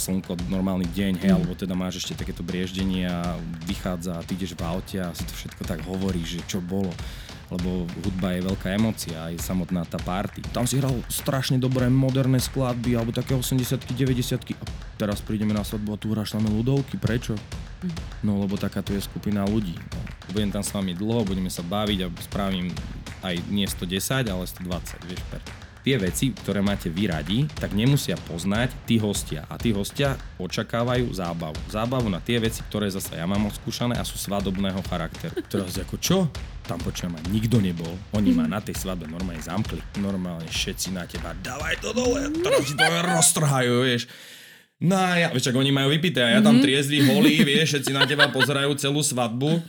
slnko, normálny deň, hej, alebo teda máš ešte takéto brieždenie a vychádza a ty ideš v aute a si to všetko tak hovorí, že čo bolo lebo hudba je veľká emocia, aj samotná tá party. Tam si hral strašne dobré moderné skladby, alebo také 80 90 a teraz prídeme na svadbu a tu hráš samé ľudovky, prečo? Mhm. No lebo taká tu je skupina ľudí. No. Budem tam s vami dlho, budeme sa baviť a spravím aj nie 110, ale 120, vieš, per tie veci, ktoré máte vy radi, tak nemusia poznať tí hostia. A tí hostia očakávajú zábavu. Zábavu na tie veci, ktoré zase ja mám odskúšané a sú svadobného charakteru. Teraz ako čo? Tam počujem, nikto nebol. Oni ma na tej svadbe normálne zamkli. Normálne všetci na teba, dávaj to dole, teraz si to roztrhajú, vieš. No a ja, vieš, oni majú vypité a ja tam mhm. triezvy, holí, vieš, všetci na teba pozerajú celú svadbu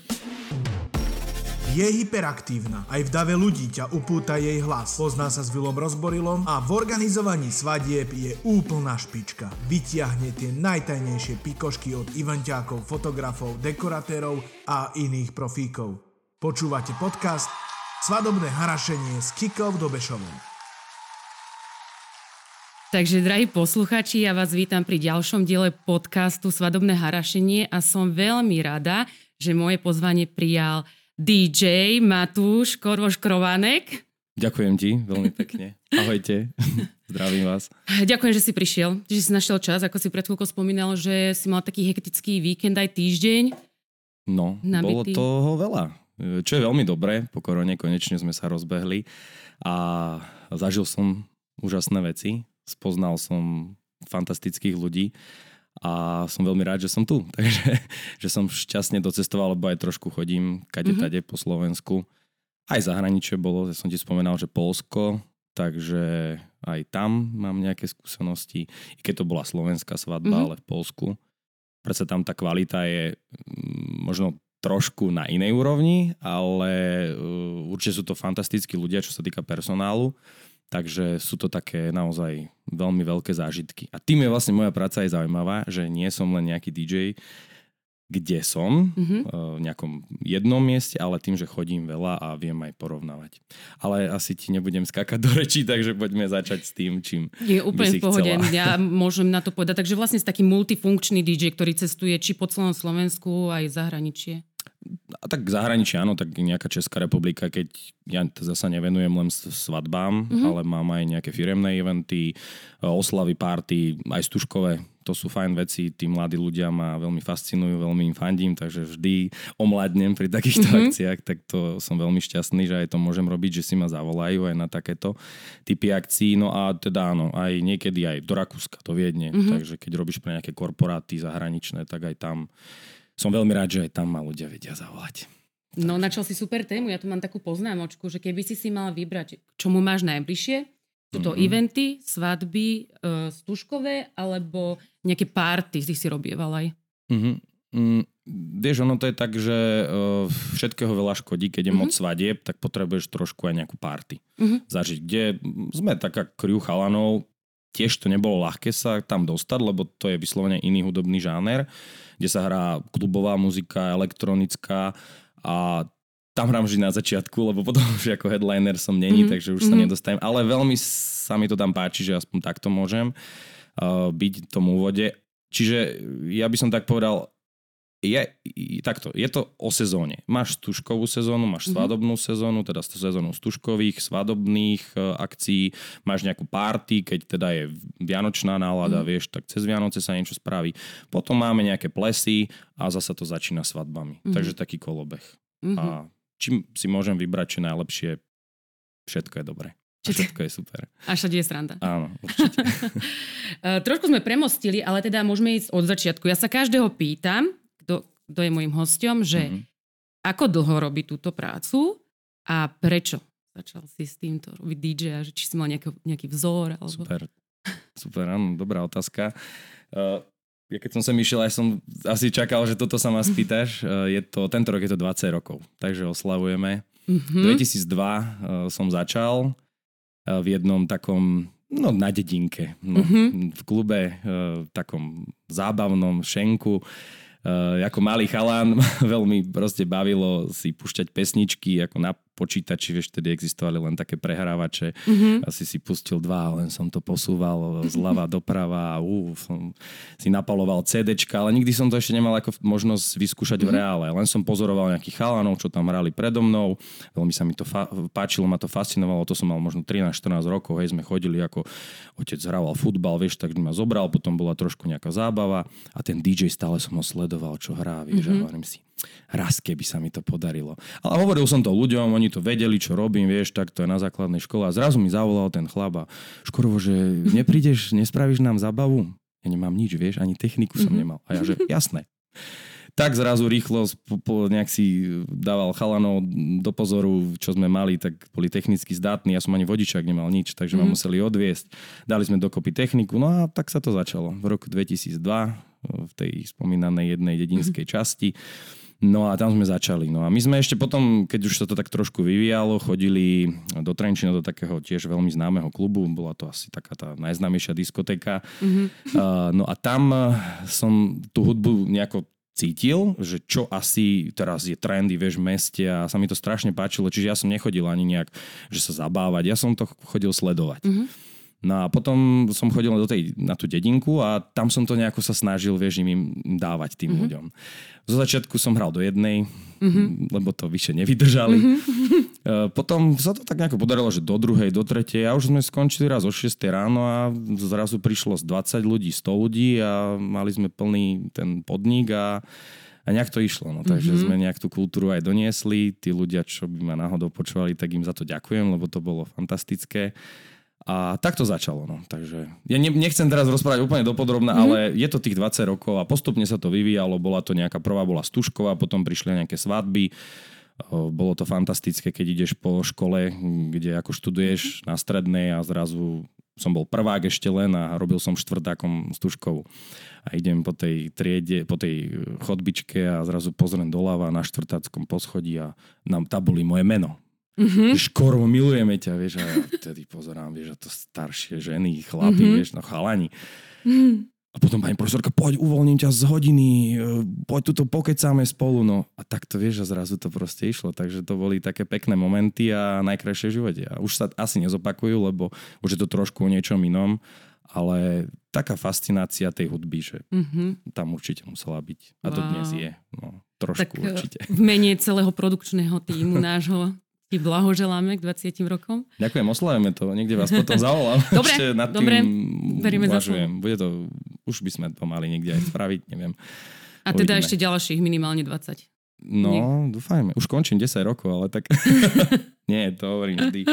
je hyperaktívna. Aj v dave ľudí ťa upúta jej hlas. Pozná sa s Vilom Rozborilom a v organizovaní svadieb je úplná špička. Vytiahne tie najtajnejšie pikošky od eventákov, fotografov, dekoratérov a iných profíkov. Počúvate podcast Svadobné harašenie s Kikou Dobešovou. Takže, drahí posluchači, ja vás vítam pri ďalšom diele podcastu Svadobné harašenie a som veľmi rada, že moje pozvanie prijal DJ Matúš Korvoš Krovanek. Ďakujem ti veľmi pekne. Ahojte. Zdravím vás. Ďakujem, že si prišiel, že si našiel čas, ako si pred chvíľkou spomínal, že si mal taký hektický víkend aj týždeň. No, nabitý. bolo toho veľa. Čo je veľmi dobré, po korone konečne sme sa rozbehli a zažil som úžasné veci, spoznal som fantastických ľudí a som veľmi rád, že som tu. Takže že som šťastne docestoval, lebo aj trošku chodím kade mm-hmm. tade po Slovensku. Aj zahraničie bolo, ja som ti spomenal, že Polsko, takže aj tam mám nejaké skúsenosti. I keď to bola slovenská svadba, mm-hmm. ale v Polsku. Prečo tam tá kvalita je mm, možno trošku na inej úrovni, ale uh, určite sú to fantastickí ľudia, čo sa týka personálu. Takže sú to také naozaj veľmi veľké zážitky. A tým je vlastne moja práca aj zaujímavá, že nie som len nejaký DJ, kde som, mm-hmm. v nejakom jednom mieste, ale tým, že chodím veľa a viem aj porovnávať. Ale asi ti nebudem skákať do rečí, takže poďme začať s tým, čím Je úplne v pohode, chcela. ja môžem na to povedať. Takže vlastne s taký multifunkčný DJ, ktorý cestuje či po celom Slovensku, aj zahraničie. A tak zahraničí áno, tak nejaká Česká republika, keď ja zasa nevenujem len svadbám, mm-hmm. ale mám aj nejaké firemné eventy, e, oslavy, party, aj stužkové. To sú fajn veci, tí mladí ľudia ma veľmi fascinujú, veľmi im fandím, takže vždy omladnem pri takýchto mm-hmm. akciách, tak to som veľmi šťastný, že aj to môžem robiť, že si ma zavolajú aj na takéto typy akcií. No a teda áno, aj niekedy aj do Rakúska, do Viedne, mm-hmm. takže keď robíš pre nejaké korporáty zahraničné, tak aj tam som veľmi rád, že aj tam ma ľudia vedia zavolať. No načal si super tému, ja tu mám takú poznámočku, že keby si si mal vybrať, čo mu máš najbližšie, sú to mm-hmm. eventy, svadby, uh, stužkové, alebo nejaké párty si si robieval aj? Mm-hmm. Mm, vieš, ono to je tak, že uh, všetkého veľa škodí, keď je mm-hmm. moc svadieb, tak potrebuješ trošku aj nejakú párty mm-hmm. zažiť, kde sme taká kriu chalanov, tiež to nebolo ľahké sa tam dostať, lebo to je vyslovene iný hudobný žáner kde sa hrá klubová muzika, elektronická a tam hrám vždy na začiatku, lebo potom už ako headliner som není, mm-hmm. takže už sa mm-hmm. nedostajem. Ale veľmi sa mi to tam páči, že aspoň takto môžem uh, byť v tom úvode. Čiže ja by som tak povedal, je, takto, je to o sezóne. Máš stužkovú sezónu, máš mhm. svadobnú mm-hmm. sezónu, teda sezónu stužkových, svadobných uh, akcií, máš nejakú party, keď teda je vianočná nálada, mm-hmm. vieš, tak cez Vianoce sa niečo spraví. Potom máme nejaké plesy a zasa to začína svadbami. Mm-hmm. Takže taký kolobeh. Mm-hmm. A čím si môžem vybrať, čo najlepšie, všetko je dobré. Všetko je super. A všade je sranda. Áno, určite. Eh, trošku sme premostili, ale teda môžeme ísť od začiatku. Ja sa každého pýtam, kto je môjim hostom, že mm-hmm. ako dlho robí túto prácu a prečo začal si s týmto robiť DJ a že či si mal nejaký, nejaký vzor. Alebo... Super, super, áno, dobrá otázka. Uh, ja keď som sem išiel, aj som asi čakal, že toto sa ma spýtaš. Uh, je to, tento rok je to 20 rokov, takže oslavujeme. Mm-hmm. 2002 uh, som začal uh, v jednom takom No na dedinke, no, mm-hmm. v klube, uh, takom zábavnom šenku. Uh, ako malý chalán veľmi proste bavilo si pušťať pesničky ako na počítači, vieš, vtedy existovali len také prehrávače. Mm-hmm. Asi si pustil dva, len som to posúval zľava doprava a uh, som si napaloval CDčka, ale nikdy som to ešte nemal ako možnosť vyskúšať mm-hmm. v reále. Len som pozoroval nejakých chalanov, čo tam hrali predo mnou. Veľmi sa mi to fa- páčilo, ma to fascinovalo. To som mal možno 13-14 rokov. Hej, sme chodili ako otec hrával futbal, vieš, tak ma zobral, potom bola trošku nejaká zábava a ten DJ stále som ho sledoval, čo hrá, vieš, mm-hmm. a hovorím si, raz keby sa mi to podarilo. Ale hovoril som to ľuďom, oni to vedeli, čo robím, vieš, tak to je na základnej škole. A zrazu mi zavolal ten chlap a Škorovo, že neprídeš, nespravíš nám zabavu? Ja nemám nič, vieš, ani techniku som mm-hmm. nemal. A ja, že jasné. Tak zrazu rýchlo po, nejak si dával chalanov do pozoru, čo sme mali, tak boli technicky zdatní. Ja som ani vodičák nemal nič, takže mm-hmm. ma mhm. museli odviesť. Dali sme dokopy techniku, no a tak sa to začalo. V roku 2002 v tej spomínanej jednej dedinskej mm-hmm. časti. No a tam sme začali. No a my sme ešte potom, keď už sa to tak trošku vyvíjalo, chodili do Trenčina do takého tiež veľmi známeho klubu. Bola to asi taká tá najznámejšia diskotéka. Mm-hmm. Uh, no a tam som tú hudbu nejako cítil, že čo asi teraz je trendy, vieš, v meste a sa mi to strašne páčilo, čiže ja som nechodil ani nejak, že sa zabávať, ja som to chodil sledovať. Mm-hmm. No a potom som chodil do tej, na tú dedinku a tam som to nejako sa snažil, vieš, im dávať tým mm-hmm. ľuďom. Zo začiatku som hral do jednej, mm-hmm. lebo to vyše nevydržali. Mm-hmm. Potom sa to tak nejako podarilo, že do druhej, do tretej a už sme skončili raz o 6 ráno a zrazu prišlo z 20 ľudí, 100 ľudí a mali sme plný ten podnik a a nejak to išlo. No, takže mm-hmm. sme nejak tú kultúru aj doniesli. Tí ľudia, čo by ma náhodou počúvali, tak im za to ďakujem, lebo to bolo fantastické. A tak to začalo. No. Takže ja ne, nechcem teraz rozprávať úplne dopodrobne, mm-hmm. ale je to tých 20 rokov a postupne sa to vyvíjalo. Bola to nejaká prvá, bola Stužková, potom prišli nejaké svadby. Bolo to fantastické, keď ideš po škole, kde ako študuješ na strednej a zrazu som bol prvák ešte len a robil som štvrtákom Stužkovú. A idem po tej triede, po tej chodbičke a zrazu pozriem doľava na štvrtáckom poschodí a nám tabuli moje meno Mm-hmm. Škoro, milujeme ťa, vieš, a ja vtedy pozerám, vieš, a to staršie ženy, chlapi, mm-hmm. vieš, no chalani. Mm-hmm. A potom pani profesorka, poď, uvoľním ťa z hodiny, e, poď tuto pokecáme spolu, no. A tak to vieš, a zrazu to proste išlo. Takže to boli také pekné momenty a najkrajšie v živote. A už sa asi nezopakujú, lebo už je to trošku o niečom inom, ale taká fascinácia tej hudby, že mm-hmm. tam určite musela byť. A wow. to dnes je. No, trošku tak e, určite. v mene celého produkčného týmu nášho ti blahoželáme k 20 rokom. Ďakujem, oslavujeme to. Niekde vás potom zavolám. dobre, Ešte nad dobre, veríme za Bude to, už by sme to mali niekde aj spraviť, neviem. A teda Uvidíme. ešte ďalších minimálne 20. No, Nie. dúfajme. Už končím 10 rokov, ale tak... Nie, to hovorím vždy.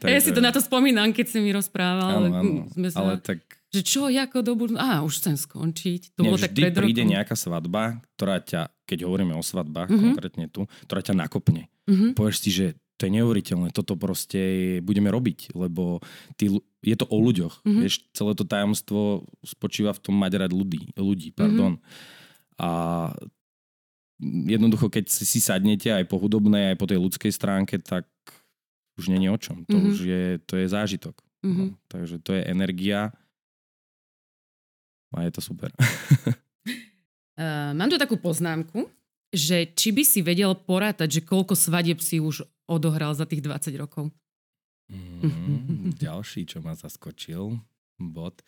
Tak, ja si to na to spomínam, keď si mi rozprával. Áno, áno. Sme sa... Ale tak že čo, ako do budú... Á, už chcem skončiť. To Nie, bolo tak pred príde rokom. nejaká svadba, ktorá ťa, keď hovoríme o svadbách, mm-hmm. konkrétne tu, ktorá ťa nakopne. Mm-hmm. Povieš si, že to je neuveriteľné, toto proste budeme robiť, lebo tí, je to o ľuďoch. Mm-hmm. Vieš, celé to tajomstvo spočíva v tom mať rád ľudí. ľudí pardon. Mm-hmm. A jednoducho, keď si, si sadnete aj po hudobnej, aj po tej ľudskej stránke, tak už je o čom. To mm-hmm. už je, to je zážitok. Mm-hmm. No, takže to je energia a je to super. uh, mám tu takú poznámku, že či by si vedel porátať, že koľko svadieb si už odohral za tých 20 rokov? Mm, ďalší, čo ma zaskočil, bod.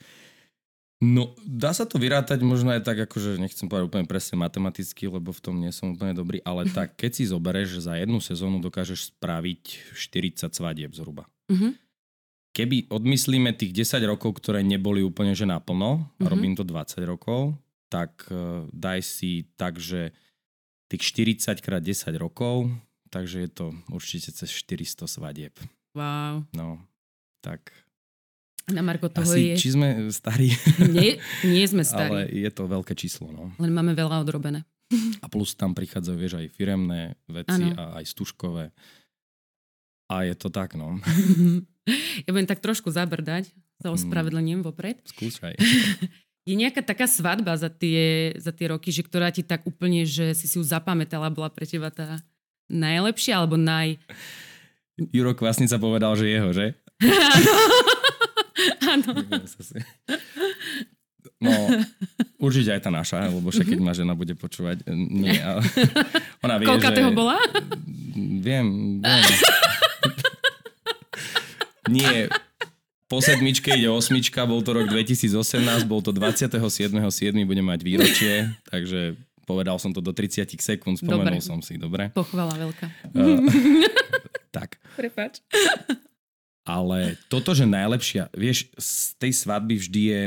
No, dá sa to vyrátať možno aj tak, akože nechcem povedať úplne presne matematicky, lebo v tom nie som úplne dobrý, ale tak, keď si zoberieš, že za jednu sezónu dokážeš spraviť 40 svadieb zhruba. Mm-hmm. Keby odmyslíme tých 10 rokov, ktoré neboli úplne že naplno, mm-hmm. robím to 20 rokov, tak uh, daj si tak, že tých 40 krát 10 rokov takže je to určite cez 400 svadieb. Wow. No, tak... Na Marko toho Asi, je... či sme starí? Nie, nie sme starí. Ale je to veľké číslo, no. Len máme veľa odrobené. A plus tam prichádzajú, vieš, aj firemné veci ano. a aj stužkové. A je to tak, no. ja budem tak trošku zabrdať, sa mm. ospravedlním vopred. Skúšaj. Je nejaká taká svadba za tie, za tie roky, že ktorá ti tak úplne, že si si ju zapamätala, bola pre teba tá najlepšia alebo naj... Juro Kvasnica povedal, že jeho, že? Áno. No, Určite aj tá naša, lebo však keď ma žena bude počúvať, nie. Ale ona vie, Koľka že... toho bola? Viem, viem. nie, po sedmičke ide osmička, bol to rok 2018, bol to 27.7. budem mať výročie, takže povedal som to do 30 sekúnd, spomenul dobre. som si, dobre? Pochvala veľká. Uh, tak. Prepač. Ale toto, že najlepšia, vieš, z tej svadby vždy je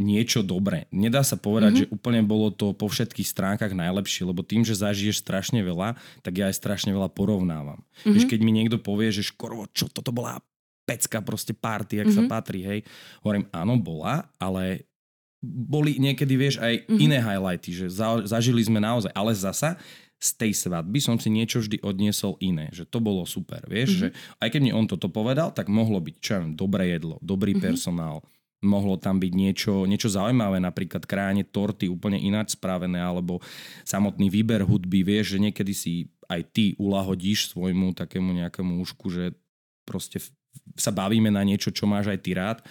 niečo dobré. Nedá sa povedať, mm-hmm. že úplne bolo to po všetkých stránkach najlepšie, lebo tým, že zažiješ strašne veľa, tak ja aj strašne veľa porovnávam. Mm-hmm. Vieš, keď mi niekto povie, že škorvo, čo toto bola pecka, proste party, jak mm-hmm. sa patrí, hej. Hovorím, áno, bola, ale boli niekedy, vieš, aj mm-hmm. iné highlighty, že za, zažili sme naozaj, ale zasa z tej svadby som si niečo vždy odniesol iné, že to bolo super, vieš, mm-hmm. že aj keď mi on toto povedal, tak mohlo byť, čo viem, dobré jedlo, dobrý mm-hmm. personál, mohlo tam byť niečo, niečo zaujímavé, napríklad krájanie torty úplne ináč spravené, alebo samotný výber hudby, vieš, že niekedy si aj ty ulahodíš svojmu takému nejakému úšku, že proste sa bavíme na niečo, čo máš aj ty rád,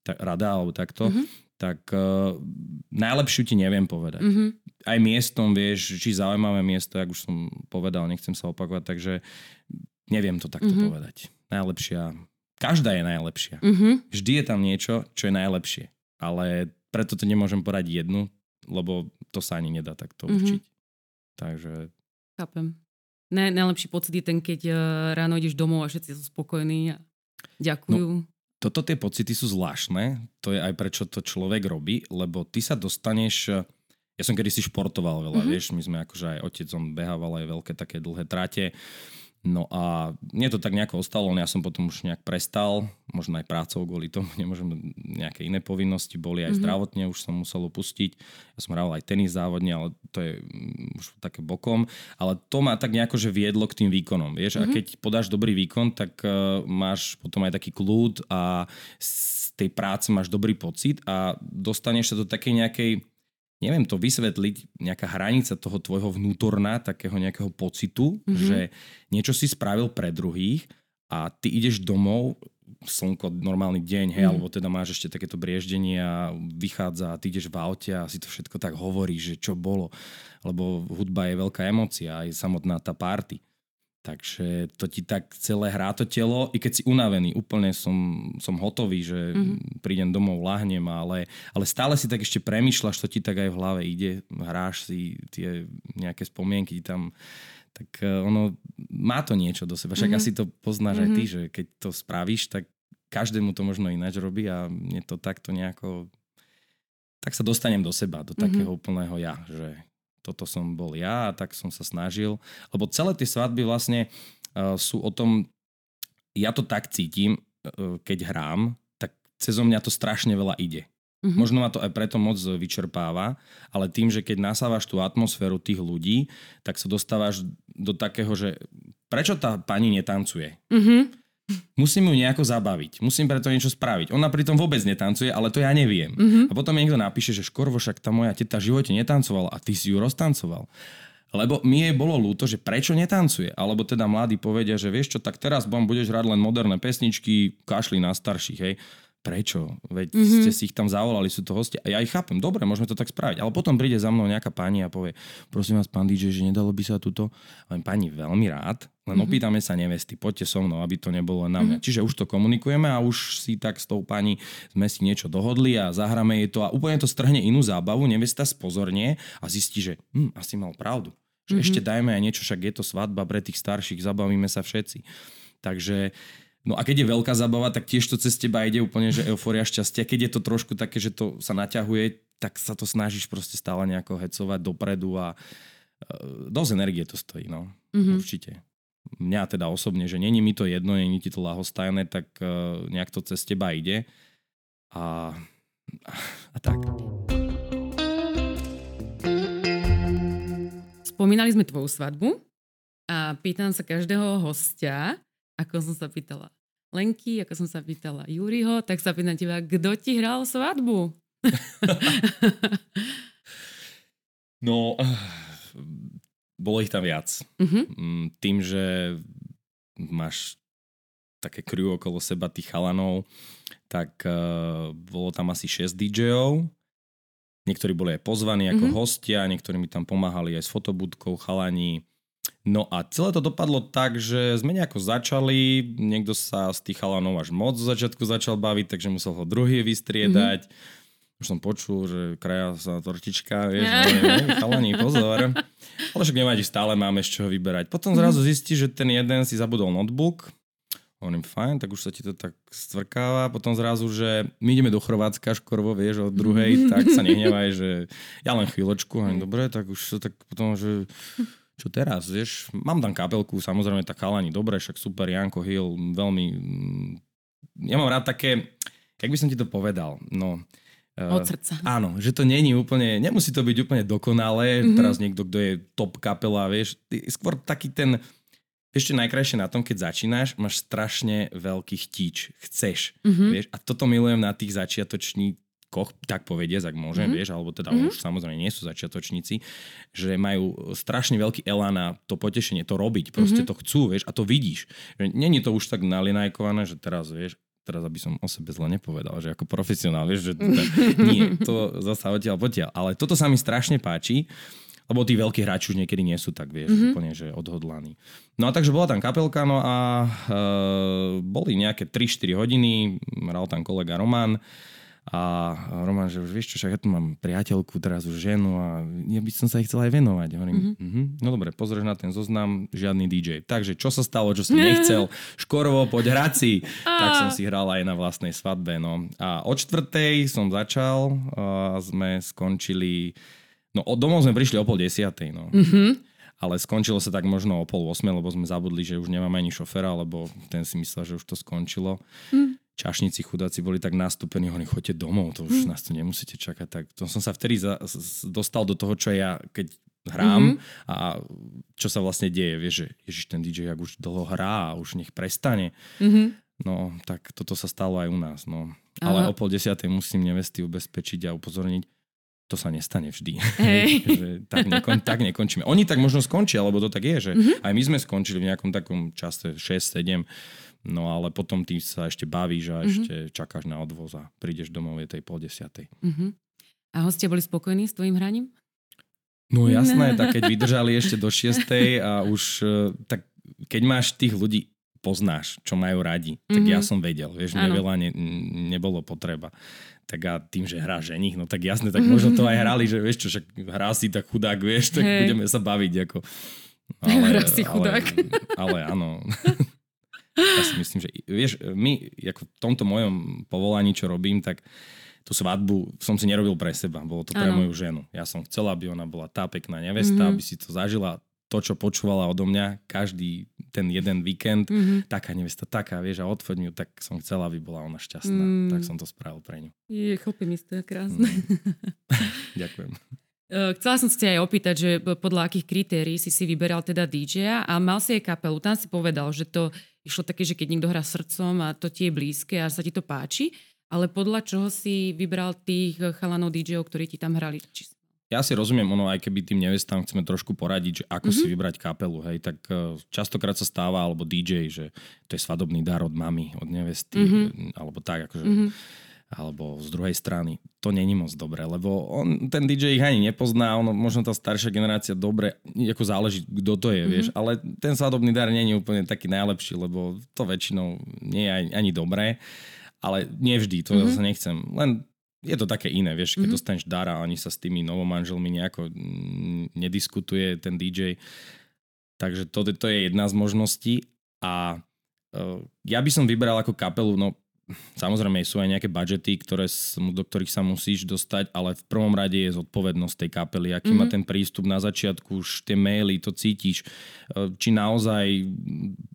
tak, rada alebo takto. Mm-hmm tak uh, najlepšiu ti neviem povedať. Mm-hmm. Aj miestom, vieš, či zaujímavé miesto, ako už som povedal, nechcem sa opakovať, takže neviem to takto mm-hmm. povedať. Najlepšia, každá je najlepšia. Mm-hmm. Vždy je tam niečo, čo je najlepšie. Ale preto to nemôžem poradiť jednu, lebo to sa ani nedá takto mm-hmm. určiť. Takže... Chápem. Ne, najlepší pocit je ten, keď uh, ráno ideš domov a všetci sú spokojní a ďakujú. No, toto tie pocity sú zvláštne, to je aj prečo to človek robí, lebo ty sa dostaneš, ja som kedysi športoval veľa, mm-hmm. vieš, my sme akože aj otec, on behával aj veľké také dlhé trate, No a mne to tak nejako ostalo, ja som potom už nejak prestal, možno aj prácou kvôli tomu, nemôžem nejaké iné povinnosti, boli aj mm-hmm. zdravotne, už som musel opustiť. Ja som hral aj tenis závodne, ale to je mm, už také bokom. Ale to ma tak nejako, že viedlo k tým výkonom, vieš. Mm-hmm. A mhm. keď podáš dobrý výkon, tak uh, máš potom aj taký kľud a z tej práce máš dobrý pocit a dostaneš sa do takej nejakej neviem to vysvetliť, nejaká hranica toho tvojho vnútorná, takého nejakého pocitu, mm-hmm. že niečo si spravil pre druhých a ty ideš domov, slnko, normálny deň, hej, mm. alebo teda máš ešte takéto brieždenie a vychádza a ty ideš v aute a si to všetko tak hovorí, že čo bolo. Lebo hudba je veľká emocia, aj samotná tá party. Takže to ti tak celé hrá to telo, i keď si unavený, úplne som, som hotový, že mm-hmm. prídem domov, lahnem, ale, ale stále si tak ešte premyšľaš, to ti tak aj v hlave ide, hráš si tie nejaké spomienky tam, tak uh, ono má to niečo do seba. Však mm-hmm. asi to poznáš mm-hmm. aj ty, mhm. že keď to spravíš, tak každému to možno ináč robí a mne to takto nejako tak sa dostanem do seba, do mm-hmm. takého úplného ja, že toto som bol ja a tak som sa snažil. Lebo celé tie svadby vlastne uh, sú o tom, ja to tak cítim, uh, keď hrám, tak cez mňa to strašne veľa ide. Mm-hmm. Možno ma to aj preto moc vyčerpáva, ale tým, že keď nasávaš tú atmosféru tých ľudí, tak sa dostávaš do takého, že prečo tá pani netancuje? Mm-hmm musím ju nejako zabaviť, musím preto niečo spraviť. Ona pritom vôbec netancuje, ale to ja neviem. Mm-hmm. A potom mi niekto napíše, že škorvo však tá moja teta v živote netancovala a ty si ju roztancoval. Lebo mi jej bolo ľúto, že prečo netancuje. Alebo teda mladí povedia, že vieš čo, tak teraz budeš hrať len moderné pesničky, kašli na starších, hej prečo? Veď mm-hmm. ste si ich tam zavolali, sú to hostia. A ja ich chápem, dobre, môžeme to tak spraviť. Ale potom príde za mnou nejaká pani a povie, prosím vás, pán DJ, že nedalo by sa túto. Len pani veľmi rád, len mm-hmm. opýtame sa nevesty, poďte so mnou, aby to nebolo na mňa. Mm-hmm. Čiže už to komunikujeme a už si tak s tou pani sme si niečo dohodli a zahráme jej to a úplne to strhne inú zábavu, nevesta spozornie a zistí, že hm, asi mal pravdu. Že mm-hmm. ešte dajme aj niečo, však je to svadba pre tých starších, zabavíme sa všetci. Takže No a keď je veľká zabava, tak tiež to cez teba ide úplne, že euforia šťastia. Keď je to trošku také, že to sa naťahuje, tak sa to snažíš proste stále nejako hecovať dopredu a uh, dosť energie to stojí, no. Mm-hmm. Určite. Mňa teda osobne, že není mi to jedno, není ti to lahostajné, tak uh, nejak to cez teba ide. A, a tak. Spomínali sme tvoju svadbu a pýtam sa každého hostia, ako som sa pýtala Lenky, ako som sa pýtala Júriho, tak sa pýtam teba, kto ti hral svadbu? no, bolo ich tam viac. Uh-huh. Tým, že máš také crew okolo seba tých chalanov, tak uh, bolo tam asi 6 DJov niektorí boli aj pozvaní ako mm-hmm. hostia, niektorí mi tam pomáhali aj s fotobudkou, chalani. No a celé to dopadlo tak, že sme nejako začali, niekto sa z tých chalanov až moc z začiatku začal baviť, takže musel ho druhý vystriedať. Mm-hmm už som počul, že kraja sa tortička, vieš, no, no, chalani, pozor. Ale však nevadí, stále máme z čoho vyberať. Potom zrazu zistí, že ten jeden si zabudol notebook, Hovorím, fajn, tak už sa ti to tak stvrkáva. Potom zrazu, že my ideme do Chorvátska škorvo, vieš, od druhej, tak sa nehnevaj, že ja len chvíľočku. Hovorím, dobre, tak už tak potom, že čo teraz, vieš, mám tam kapelku, samozrejme tá chalani, dobre, však super, Janko Hill, veľmi, mm, ja mám rád také, jak by som ti to povedal, no, Eh, Od srdca. Uh, áno, že to není úplne, nemusí to byť úplne dokonalé, mm-hmm. teraz niekto, kto je top kapela, vieš, skôr taký ten, ešte najkrajšie na tom, keď začínaš, máš strašne veľký chtíč, chceš, mm-hmm. vieš, a toto milujem na tých začiatočníkoch, tak povediať, ak môžem, mm-hmm. vieš, alebo teda mm-hmm. už samozrejme nie sú začiatočníci, že majú strašne veľký elán na to potešenie, to robiť, proste mm-hmm. to chcú, vieš, a to vidíš. Není to už tak nalinajkované, že teraz, vieš, teraz aby som o sebe zle nepovedal, že ako profesionál, vieš, že teda, nie, to zasa odtiaľ potiaľ. Ale toto sa mi strašne páči, lebo tí veľkí hráči už niekedy nie sú tak, vieš, mm-hmm. úplne, že odhodlaní. No a takže bola tam kapelka, no a e, boli nejaké 3-4 hodiny, hral tam kolega Roman, a Roman, že už vieš čo, však ja tu mám priateľku, teraz už ženu a ja by som sa ich chcel aj venovať. Hovorím, mm-hmm. Mm-hmm. no dobre, pozrieš na ten zoznam, žiadny DJ. Takže čo sa stalo, čo som nechcel? Škorovo, poď hrať si. tak som si hral aj na vlastnej svadbe. No. A o čtvrtej som začal a sme skončili, no od domov sme prišli o pol desiatej. No. Mm-hmm ale skončilo sa tak možno o pol osme, lebo sme zabudli, že už nemáme ani šofera, lebo ten si myslel, že už to skončilo. Mm čašníci chudáci boli tak nastúpení, oni chodte domov, to už mm. nás tu nemusíte čakať. Tak to som sa vtedy za, dostal do toho, čo ja, keď hrám mm-hmm. a čo sa vlastne deje, vieš, že ježiš, ten DJ ak už dlho hrá a už nech prestane. Mm-hmm. No, tak toto sa stalo aj u nás, no. Aha. Ale o pol desiatej musím nevesty ubezpečiť a upozorniť, to sa nestane vždy. Hey. že tak, nekon, tak nekončíme. Oni tak možno skončia, lebo to tak je, že mm-hmm. aj my sme skončili v nejakom takom čase 6-7 No ale potom ty sa ešte bavíš a mm-hmm. ešte čakáš na odvoz a prídeš domov je tej pol desiatej. Mm-hmm. A hostia boli spokojní s tvojim hraním? No jasné, tak keď vydržali ešte do šiestej a už e, tak keď máš tých ľudí poznáš, čo majú radi, tak mm-hmm. ja som vedel, vieš, mne veľa ne, nebolo potreba. Tak a tým, že hrá ženich, no tak jasne, tak možno to aj hrali, že vieš čo, však hrá si tak chudák, vieš, tak hey. budeme sa baviť ako... Ale, hrá si chudák. Ale, ale áno. Ja si myslím, že vieš, my ako v tomto mojom povolaní, čo robím, tak tú svadbu som si nerobil pre seba, bolo to pre ano. moju ženu. Ja som chcela, aby ona bola tá pekná nevesta, mm-hmm. aby si to zažila to, čo počúvala odo mňa každý ten jeden víkend, mm-hmm. taká nevesta, taká, vieš, a odfoď tak som chcela, aby bola ona šťastná. Mm. Tak som to spravil pre ňu. Je, chlopím mi to krásne. Mm. Ďakujem. E, chcela som sa aj opýtať, že podľa akých kritérií si si vyberal teda DJ a mal si aj kapelu. Tam si povedal, že to išlo také, že keď niekto hrá srdcom a to ti je blízke a sa ti to páči, ale podľa čoho si vybral tých chalanov DJ-ov, ktorí ti tam hrali? Či... Ja si rozumiem, ono, aj keby tým nevestám chceme trošku poradiť, že ako mm-hmm. si vybrať kapelu, hej, tak uh, častokrát sa stáva, alebo DJ, že to je svadobný dar od mamy, od nevesty, mm-hmm. alebo tak, akože... Mm-hmm alebo z druhej strany. To není moc dobré, lebo on, ten DJ ich ani nepozná, ono, možno tá staršia generácia dobre, ako záleží, kto to je, mm-hmm. vieš, ale ten svadobný dar není úplne taký najlepší, lebo to väčšinou nie je ani, ani dobré, ale nevždy, to mm-hmm. zase nechcem. Len je to také iné, vieš, keď mm-hmm. dostaneš dar a ani sa s tými novomanželmi nejako nediskutuje ten DJ. Takže to, to je jedna z možností a uh, ja by som vybral ako kapelu, no Samozrejme sú aj nejaké budžety, ktoré, do ktorých sa musíš dostať, ale v prvom rade je zodpovednosť tej kapely. Aký mm-hmm. má ten prístup na začiatku, už tie maily, to cítiš. E, či naozaj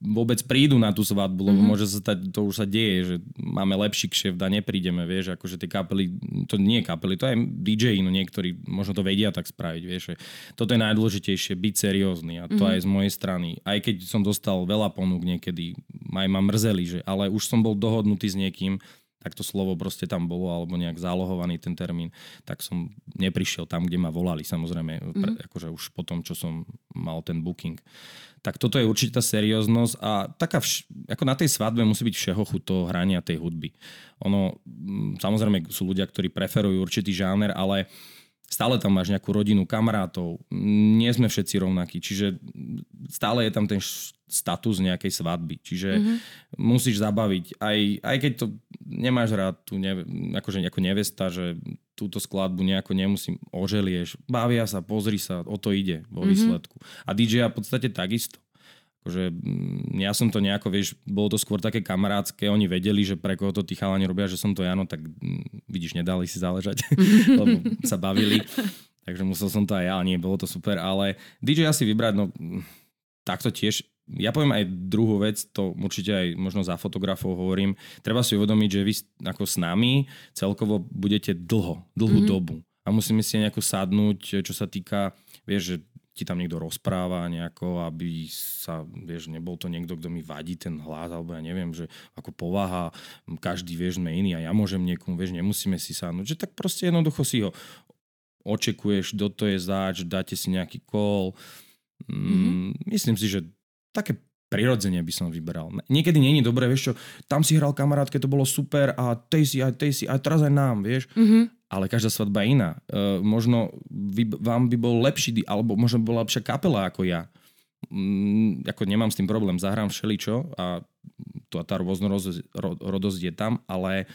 vôbec prídu na tú svadbu, lebo mm-hmm. môže sa stať, to už sa deje, že máme lepší kšeft a neprídeme, vieš, akože tie kapely, to nie je kapely, to aj DJ, no niektorí možno to vedia tak spraviť, vieš. Toto je najdôležitejšie, byť seriózny a to mm-hmm. aj z mojej strany. Aj keď som dostal veľa ponúk niekedy, aj ma mrzeli, že, ale už som bol dohodnutý s niekým, tak to slovo proste tam bolo, alebo nejak zálohovaný ten termín, tak som neprišiel tam, kde ma volali, samozrejme, mm-hmm. pre, akože už po tom, čo som mal ten booking. Tak toto je určitá serióznosť a taká, vš- ako na tej svadbe musí byť všeho toho hrania tej hudby. Ono, samozrejme sú ľudia, ktorí preferujú určitý žáner, ale stále tam máš nejakú rodinu, kamarátov, nie sme všetci rovnakí, čiže stále je tam ten status nejakej svadby, čiže mm-hmm. musíš zabaviť, aj, aj keď to nemáš rád, tu ne, akože ako nevesta, že túto skladbu nejako nemusím, oželieš, bavia sa, pozri sa, o to ide vo mm-hmm. výsledku. A DJ v podstate takisto. Akože, mm, ja som to nejako, vieš, bolo to skôr také kamarátske, oni vedeli, že pre koho to tí chalani robia, že som to ja, no tak mm, vidíš, nedali si záležať, lebo sa bavili. Takže musel som to aj ja, ale nie, bolo to super, ale DJ asi vybrať, no mm, takto tiež ja poviem aj druhú vec, to určite aj možno za fotografov hovorím. Treba si uvedomiť, že vy ako s nami celkovo budete dlho, dlhú mm-hmm. dobu. A musíme si nejako sadnúť, čo sa týka, vieš, že ti tam niekto rozpráva nejako, aby sa, vieš, nebol to niekto, kto mi vadí ten hlas, alebo ja neviem, že ako povaha, každý, vieš, sme iný a ja môžem niekomu, vieš, nemusíme si sadnúť, že tak proste jednoducho si ho očekuješ, do to je zač, dáte si nejaký call. Mm-hmm. Myslím si, že také prirodzene by som vyberal. Niekedy není dobré, vieš čo, tam si hral kamarát, keď to bolo super a tej si aj, tej si, aj teraz aj nám, vieš. Mm-hmm ale každá svadba je iná. Uh, možno vy, vám by bol lepší, alebo možno by bola lepšia kapela ako ja. Mm, ako nemám s tým problém, zahrám všeličo a to, tá rôznorodosť je tam, ale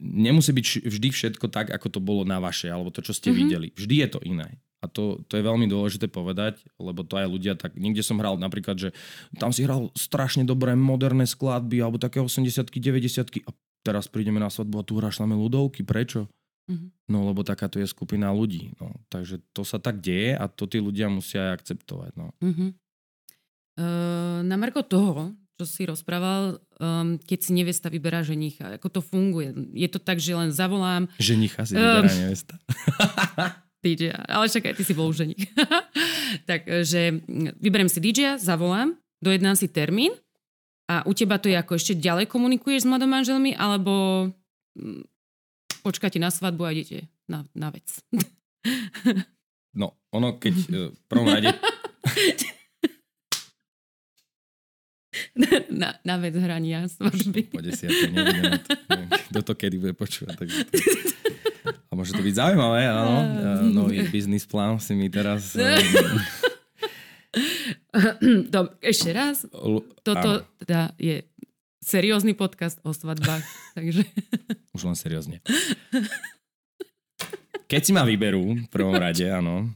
nemusí byť vždy všetko tak, ako to bolo na vaše, alebo to, čo ste mm-hmm. videli. Vždy je to iné. A to, to je veľmi dôležité povedať, lebo to aj ľudia tak... Niekde som hral napríklad, že tam si hral strašne dobré moderné skladby, alebo také 80 90 a teraz prídeme na svadbu a tu hráš samé ľudovky. Prečo? Mm-hmm. No lebo takáto je skupina ľudí. No. Takže to sa tak deje a to tí ľudia musia aj akceptovať. No. Mm-hmm. Uh, na Marko toho, čo si rozprával, um, keď si nevesta vyberá ženicha. Ako to funguje? Je to tak, že len zavolám... Ženicha si vyberá uh, nevesta. DJ, ale však aj ty si bol už ženich. Takže vyberiem si DJ, zavolám, dojednám si termín a u teba to je ako ešte ďalej komunikuješ s mladom manželmi, alebo počkáte na svadbu a idete na, na vec. No, ono keď e, v prvom rade... na, na vec hrania svadby. Po desiatej, neviem, kto to kedy bude počúvať. Tak. A môže to byť zaujímavé, áno. Nový biznis plán si mi teraz... Dobre, ešte raz. Toto teda je seriózny podcast o svadbách. takže... Už len seriózne. Keď si ma vyberú v prvom rade, áno,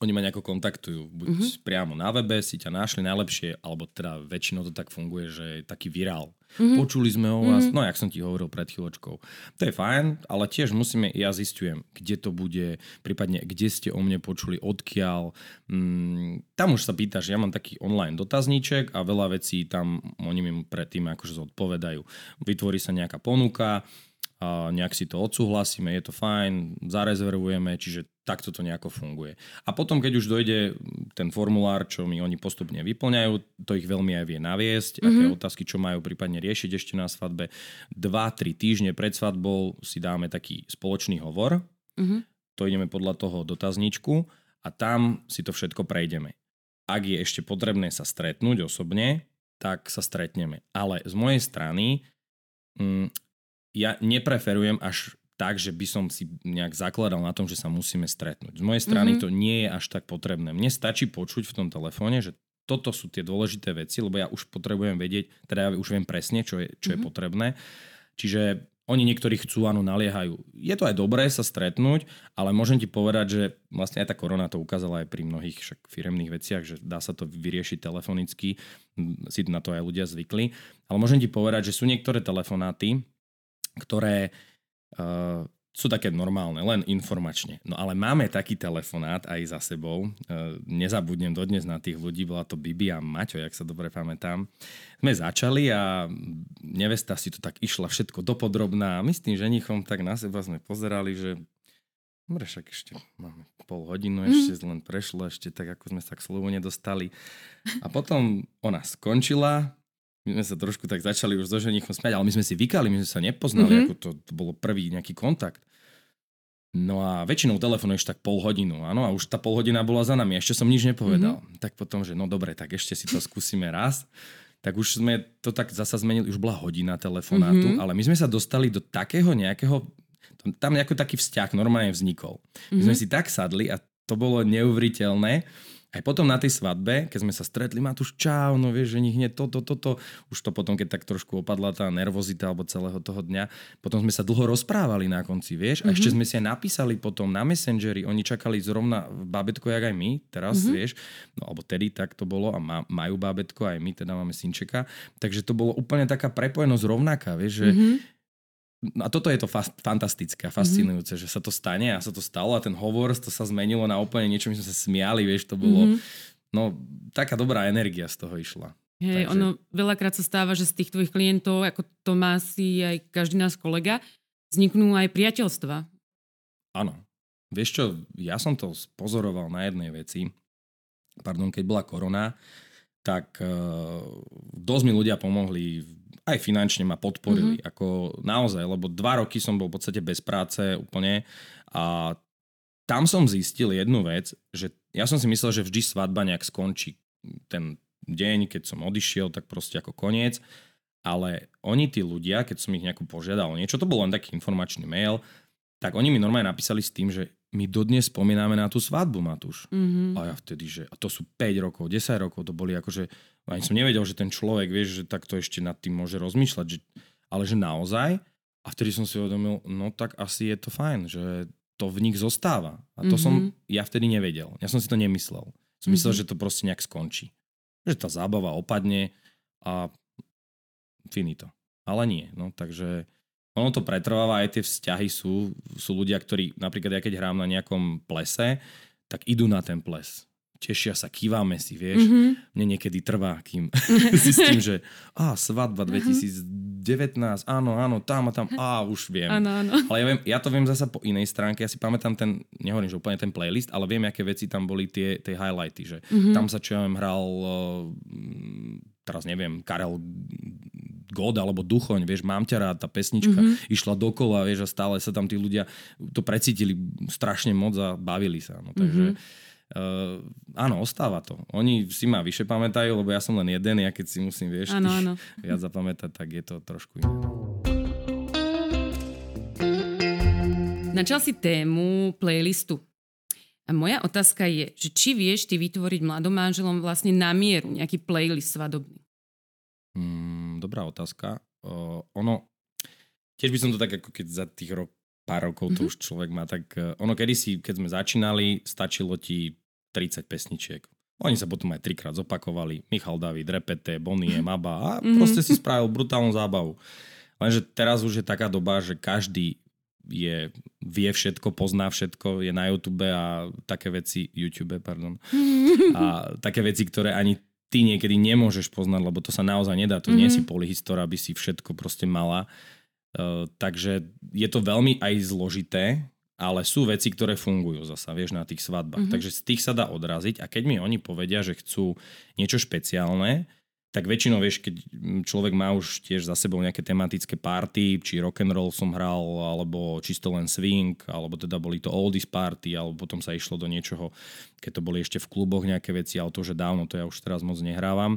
oni ma nejako kontaktujú, buď uh-huh. priamo na webe, si ťa našli najlepšie, alebo teda väčšinou to tak funguje, že je taký virál. Uh-huh. Počuli sme o vás, uh-huh. no jak som ti hovoril pred chvíľočkou. To je fajn, ale tiež musíme, ja zistujem, kde to bude, prípadne kde ste o mne počuli, odkiaľ. Mm, tam už sa pýtaš, ja mám taký online dotazníček a veľa vecí tam oni mi predtým akože zodpovedajú. Vytvorí sa nejaká ponuka, a nejak si to odsúhlasíme, je to fajn, zarezervujeme, čiže takto to nejako funguje. A potom, keď už dojde ten formulár, čo mi oni postupne vyplňajú, to ich veľmi aj vie naviesť, mm-hmm. aké otázky, čo majú prípadne riešiť ešte na svadbe. Dva, tri týždne pred svadbou si dáme taký spoločný hovor, mm-hmm. to ideme podľa toho dotazníčku a tam si to všetko prejdeme. Ak je ešte potrebné sa stretnúť osobne, tak sa stretneme. Ale z mojej strany mm, ja nepreferujem až tak, že by som si nejak zakladal na tom, že sa musíme stretnúť. Z mojej strany mm-hmm. to nie je až tak potrebné. Mne stačí počuť v tom telefóne, že toto sú tie dôležité veci, lebo ja už potrebujem vedieť, teda ja už viem presne, čo je, čo mm-hmm. je mhm. potrebné. Čiže oni niektorí chcú, áno, naliehajú. Je to aj dobré sa stretnúť, ale môžem ti povedať, že vlastne aj tá korona to ukázala aj pri mnohých však firemných veciach, že dá sa to vyriešiť telefonicky, si na to aj ľudia zvykli. Ale môžem ti povedať, že sú niektoré telefonáty, ktoré uh, sú také normálne, len informačne. No ale máme taký telefonát aj za sebou. Uh, nezabudnem dodnes na tých ľudí, bola to Bibi a Maťo, jak sa dobre pamätám. Sme začali a nevesta si to tak išla všetko dopodrobná a my s tým ženichom tak na seba sme pozerali, že Dobre, však ešte máme pol hodinu, ešte mm. len prešlo, ešte tak ako sme sa k slovu nedostali. A potom ona skončila, my sme sa trošku tak začali už so ženichom smiať, ale my sme si vykali, my sme sa nepoznali, mm-hmm. ako to, to bolo prvý nejaký kontakt. No a väčšinou telefonuješ tak pol hodinu, áno, a už tá pol hodina bola za nami, ešte som nič nepovedal. Mm-hmm. Tak potom, že no dobre, tak ešte si to skúsime raz. Tak už sme to tak zasa zmenili, už bola hodina telefonátu, mm-hmm. ale my sme sa dostali do takého nejakého Tam nejaký taký vzťah normálne vznikol. My sme mm-hmm. si tak sadli a to bolo neuveriteľné aj potom na tej svadbe, keď sme sa stretli, Matúš, čau, no vieš, že nich hneď toto, toto, už to potom, keď tak trošku opadla tá nervozita alebo celého toho dňa, potom sme sa dlho rozprávali na konci, vieš, a mm-hmm. ešte sme si aj napísali potom na Messengeri, oni čakali zrovna bábetko, jak aj my, teraz, mm-hmm. vieš, no alebo tedy tak to bolo a má, majú bábetko, aj my teda máme synčeka, takže to bolo úplne taká prepojenosť rovnaká, vieš, že mm-hmm a toto je to fa- fantastické a mhm. fascinujúce, mm-hmm. že sa to stane a sa to stalo a ten hovor to sa zmenilo na úplne niečo, my sme sa smiali, vieš, to bolo, mm-hmm. no, taká dobrá energia z toho išla. Hej, Takže... ono veľakrát sa stáva, že z tých tvojich klientov, ako to má si aj každý náš kolega, vzniknú aj priateľstva. Áno. Vieš čo, ja som to pozoroval na jednej veci. Pardon, keď bola korona, tak uh, dosť mi ľudia pomohli aj finančne ma podporili. Mm-hmm. Ako naozaj, lebo dva roky som bol v podstate bez práce úplne a tam som zistil jednu vec, že ja som si myslel, že vždy svadba nejak skončí. Ten deň, keď som odišiel, tak proste ako koniec. Ale oni, tí ľudia, keď som ich nejako požiadal niečo, to bol len taký informačný mail, tak oni mi normálne napísali s tým, že my dodnes spomíname na tú svadbu, Matúš. Mm-hmm. A ja vtedy, že a to sú 5 rokov, 10 rokov, to boli akože, ani som nevedel, že ten človek, vieš, že takto ešte nad tým môže rozmýšľať, že, ale že naozaj. A vtedy som si uvedomil, no tak asi je to fajn, že to v nich zostáva. A to mm-hmm. som ja vtedy nevedel. Ja som si to nemyslel. Som mm-hmm. myslel, že to proste nejak skončí. Že tá zábava opadne a finito. Ale nie. No takže ono to pretrváva, aj tie vzťahy sú, sú ľudia, ktorí napríklad ja keď hrám na nejakom plese, tak idú na ten ples. Tešia sa, kývame si, vieš. Mm-hmm. Mne niekedy trvá, kým zistím, že á, svadba 2019, áno, áno, tam a tam, á, už viem. Áno, áno. Ale ja, viem, ja to viem zasa po inej stránke, ja si pamätám ten, nehovorím, že úplne ten playlist, ale viem, aké veci tam boli tie, tie highlighty, že mm-hmm. tam sa, čo ja viem, hral, uh, teraz neviem, Karel God alebo Duchoň, vieš, mám ťa rád, tá pesnička mm-hmm. išla dokola, vieš, a stále sa tam tí ľudia to precítili strašne moc a bavili sa. No, takže mm-hmm. uh, áno, ostáva to. Oni si ma vyše pamätajú, lebo ja som len jeden, ja keď si musím, vieš, ano, ano. viac zapamätať, tak je to trošku iné. Načal si tému playlistu. A moja otázka je, že či vieš ty vytvoriť mladom manželom vlastne na mieru nejaký playlist svadobný? Hmm, dobrá otázka. Uh, ono, tiež by som to tak ako keď za tých rok, pár rokov mm-hmm. to mhm. už človek má, tak uh, ono kedysi, keď sme začínali, stačilo ti 30 pesničiek. Oni sa potom aj trikrát zopakovali. Michal David, Repete, Bonnie. Maba a mm-hmm. proste si spravil brutálnu zábavu. Lenže teraz už je taká doba, že každý je, vie všetko, pozná všetko, je na YouTube a také veci, YouTube, pardon, a také veci, ktoré ani ty niekedy nemôžeš poznať, lebo to sa naozaj nedá. To mm-hmm. nie si polyhistor, aby si všetko proste mala. Uh, takže je to veľmi aj zložité, ale sú veci, ktoré fungujú zasa, vieš, na tých svadbách. Mm-hmm. Takže z tých sa dá odraziť a keď mi oni povedia, že chcú niečo špeciálne, tak väčšinou, vieš, keď človek má už tiež za sebou nejaké tematické party, či rock and roll som hral, alebo čisto len swing, alebo teda boli to oldies party, alebo potom sa išlo do niečoho, keď to boli ešte v kluboch nejaké veci, ale to, že dávno, to ja už teraz moc nehrávam,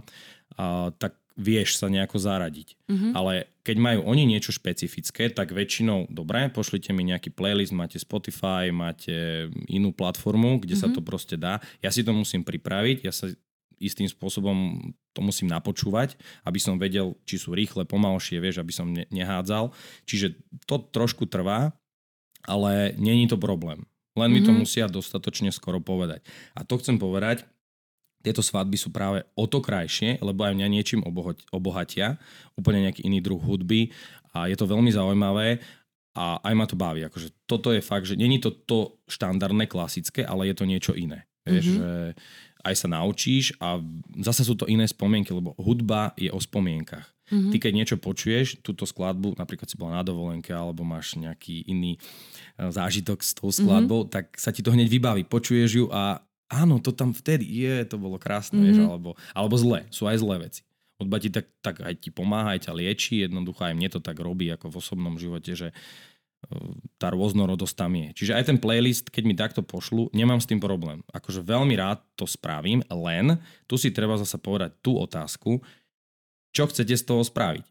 a, tak vieš sa nejako zaradiť. Mm-hmm. Ale keď majú oni niečo špecifické, tak väčšinou, dobre, pošlite mi nejaký playlist, máte Spotify, máte inú platformu, kde mm-hmm. sa to proste dá. Ja si to musím pripraviť, ja sa istým spôsobom to musím napočúvať, aby som vedel, či sú rýchle, pomalšie, vieš, aby som ne- nehádzal. Čiže to trošku trvá, ale není to problém. Len mm-hmm. mi to mhm. musia dostatočne skoro povedať. A to chcem povedať, tieto svadby sú práve o to krajšie, lebo aj mňa niečím obohatia, úplne nejaký iný druh hudby a je to veľmi zaujímavé a aj ma to baví. Akože toto je fakt, že není to to štandardné, klasické, ale je to niečo iné. Vieš, mm-hmm. že aj sa naučíš a zase sú to iné spomienky, lebo hudba je o spomienkach. Mm-hmm. Ty keď niečo počuješ, túto skladbu, napríklad si bola na dovolenke alebo máš nejaký iný e, zážitok s tou skladbou, mm-hmm. tak sa ti to hneď vybaví. Počuješ ju a áno, to tam vtedy je, to bolo krásne, mm-hmm. vieš, alebo, alebo zle, sú aj zlé veci. Hudba ti tak, tak aj ti pomáha, aj ťa lieči, jednoducho aj mne to tak robí ako v osobnom živote, že tá rôznorodosť tam je. Čiže aj ten playlist, keď mi takto pošlu, nemám s tým problém. Akože veľmi rád to spravím, len tu si treba zase povedať tú otázku, čo chcete z toho spraviť.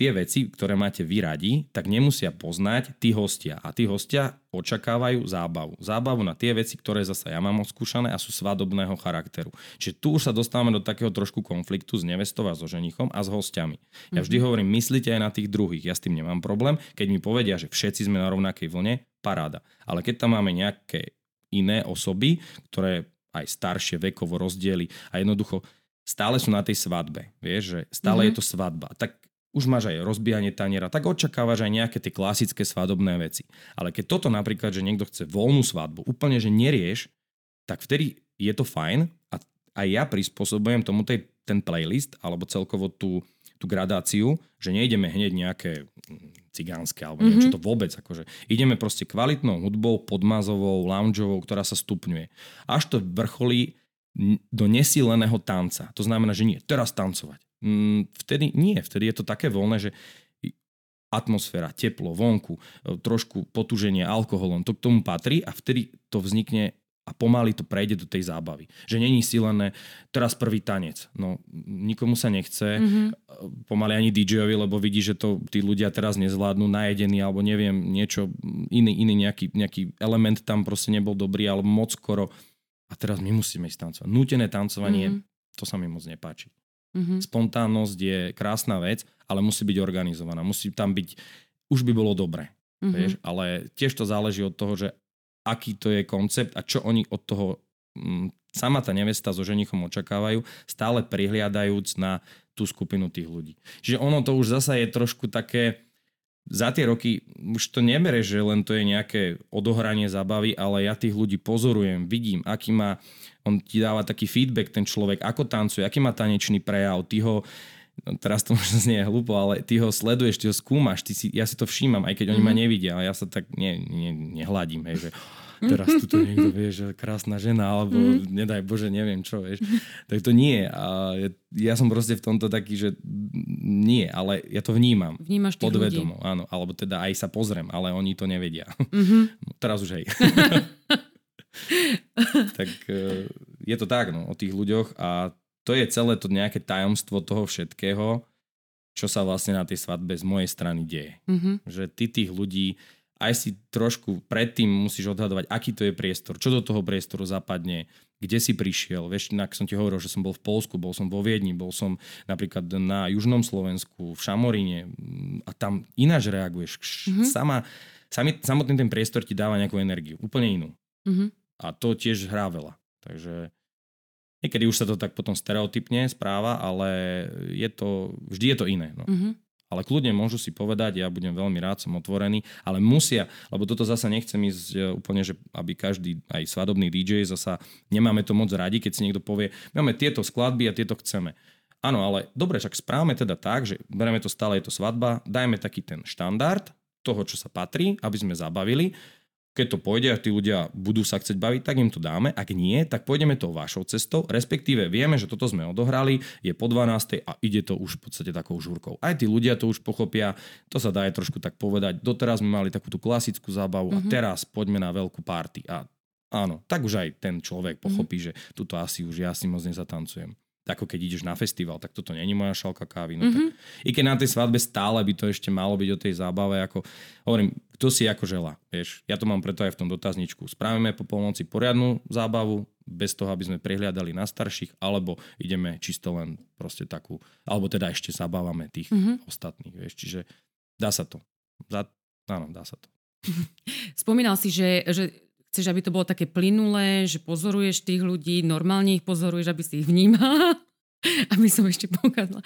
Tie veci, ktoré máte vy radi, tak nemusia poznať tí hostia. A tí hostia očakávajú zábavu. Zábavu na tie veci, ktoré zasa ja mám odskúšané a sú svadobného charakteru. Čiže tu už sa dostávame do takého trošku konfliktu s nevestou a so ženichom a s hostiami. Ja vždy mm-hmm. hovorím, myslíte aj na tých druhých. Ja s tým nemám problém. Keď mi povedia, že všetci sme na rovnakej vlne, paráda. Ale keď tam máme nejaké iné osoby, ktoré aj staršie vekovo rozdiely a jednoducho stále sú na tej svadbe, vieš, že stále mm-hmm. je to svadba. Tak už máš aj rozbijanie taniera, tak očakávaš aj nejaké tie klasické svadobné veci. Ale keď toto napríklad, že niekto chce voľnú svadbu, úplne, že nerieš, tak vtedy je to fajn a aj ja prispôsobujem tomu tej, ten playlist alebo celkovo tú, tú gradáciu, že nejdeme hneď nejaké mm, cigánske alebo mm-hmm. niečo to vôbec. Akože ideme proste kvalitnou hudbou, podmazovou, loungeovou, ktorá sa stupňuje. Až to vrcholí do nesíleného tanca. To znamená, že nie, teraz tancovať vtedy nie, vtedy je to také voľné, že atmosféra, teplo, vonku, e, trošku potúženie alkoholom, to k tomu patrí a vtedy to vznikne a pomaly to prejde do tej zábavy. Že není silené, teraz prvý tanec. No, nikomu sa nechce, mm-hmm. pomaly ani DJ-ovi, lebo vidí, že to tí ľudia teraz nezvládnu, najedení, alebo neviem, niečo, iný, iný nejaký, nejaký element tam proste nebol dobrý, alebo moc skoro. A teraz my musíme ísť tancovať. Nútené tancovanie, mm-hmm. to sa mi moc nepáči. Mm-hmm. Spontánnosť je krásna vec, ale musí byť organizovaná. Musí tam byť, už by bolo dobre. Mm-hmm. Vieš? Ale tiež to záleží od toho, že aký to je koncept a čo oni od toho m, mm, sama tá nevesta so ženichom očakávajú, stále prihliadajúc na tú skupinu tých ľudí. Čiže ono to už zasa je trošku také, za tie roky už to nebere, že len to je nejaké odohranie zabavy, ale ja tých ľudí pozorujem, vidím, aký má on ti dáva taký feedback, ten človek, ako tancuje, aký má tanečný prejav, ty ho no teraz to možno znie hlúpo, ale ty ho sleduješ, ty ho skúmaš, ty si, ja si to všímam, aj keď mm-hmm. oni ma mhm. nevidia, ale ja sa tak ne, ne, nehladím, hej, že teraz tu niekto vie, že krásna žena, alebo mm. nedaj Bože, neviem čo, vieš. Tak to nie. A ja som proste v tomto taký, že nie, ale ja to vnímam. Vnímaš tých podvedomo, ľudí. áno. Alebo teda aj sa pozriem, ale oni to nevedia. Mm-hmm. teraz už hej. tak e, je to tak no, o tých ľuďoch a to je celé to nejaké tajomstvo toho všetkého, čo sa vlastne na tej svadbe z mojej strany deje. Mm-hmm. Že ty tých ľudí aj si trošku predtým musíš odhadovať, aký to je priestor, čo do toho priestoru zapadne, kde si prišiel. Vieš, inak som ti hovoril, že som bol v Polsku, bol som vo Viedni, bol som napríklad na južnom Slovensku, v Šamoríne a tam ináč reaguješ. Mm-hmm. Sama, sami, samotný ten priestor ti dáva nejakú energiu, úplne inú. Mm-hmm. A to tiež hrá veľa. Takže niekedy už sa to tak potom stereotypne správa, ale je to, vždy je to iné. No. Mm-hmm. Ale kľudne môžu si povedať, ja budem veľmi rád, som otvorený, ale musia, lebo toto zasa nechcem ísť e, úplne, že aby každý, aj svadobný DJ, zasa nemáme to moc radi, keď si niekto povie, máme tieto skladby a tieto chceme. Áno, ale dobre, však správame teda tak, že bereme to stále, je to svadba, dajme taký ten štandard toho, čo sa patrí, aby sme zabavili keď to pôjde a tí ľudia budú sa chcieť baviť, tak im to dáme. Ak nie, tak pôjdeme to vašou cestou, respektíve vieme, že toto sme odohrali, je po 12. a ide to už v podstate takou žúrkou. Aj tí ľudia to už pochopia, to sa dá aj trošku tak povedať. Doteraz sme mali takúto klasickú zábavu mm-hmm. a mhm. teraz poďme na veľkú party. A áno, tak už aj ten človek pochopí, mm-hmm. že tuto asi už ja si moc nezatancujem ako keď ideš na festival, tak toto není moja šalka kávy. No mm-hmm. tak, I keď na tej svadbe stále by to ešte malo byť o tej zábave, ako hovorím, kto si ako žela. Vieš, ja to mám preto aj v tom dotazničku. Spravíme po polnoci poriadnu zábavu, bez toho, aby sme prehliadali na starších, alebo ideme čisto len proste takú, alebo teda ešte zabávame tých mm-hmm. ostatných. Vieš, čiže dá sa to. Za, áno, dá sa to. Spomínal si, že, že chceš, aby to bolo také plynulé, že pozoruješ tých ľudí, normálne ich pozoruješ, aby si ich vnímala, aby som ešte pokazala.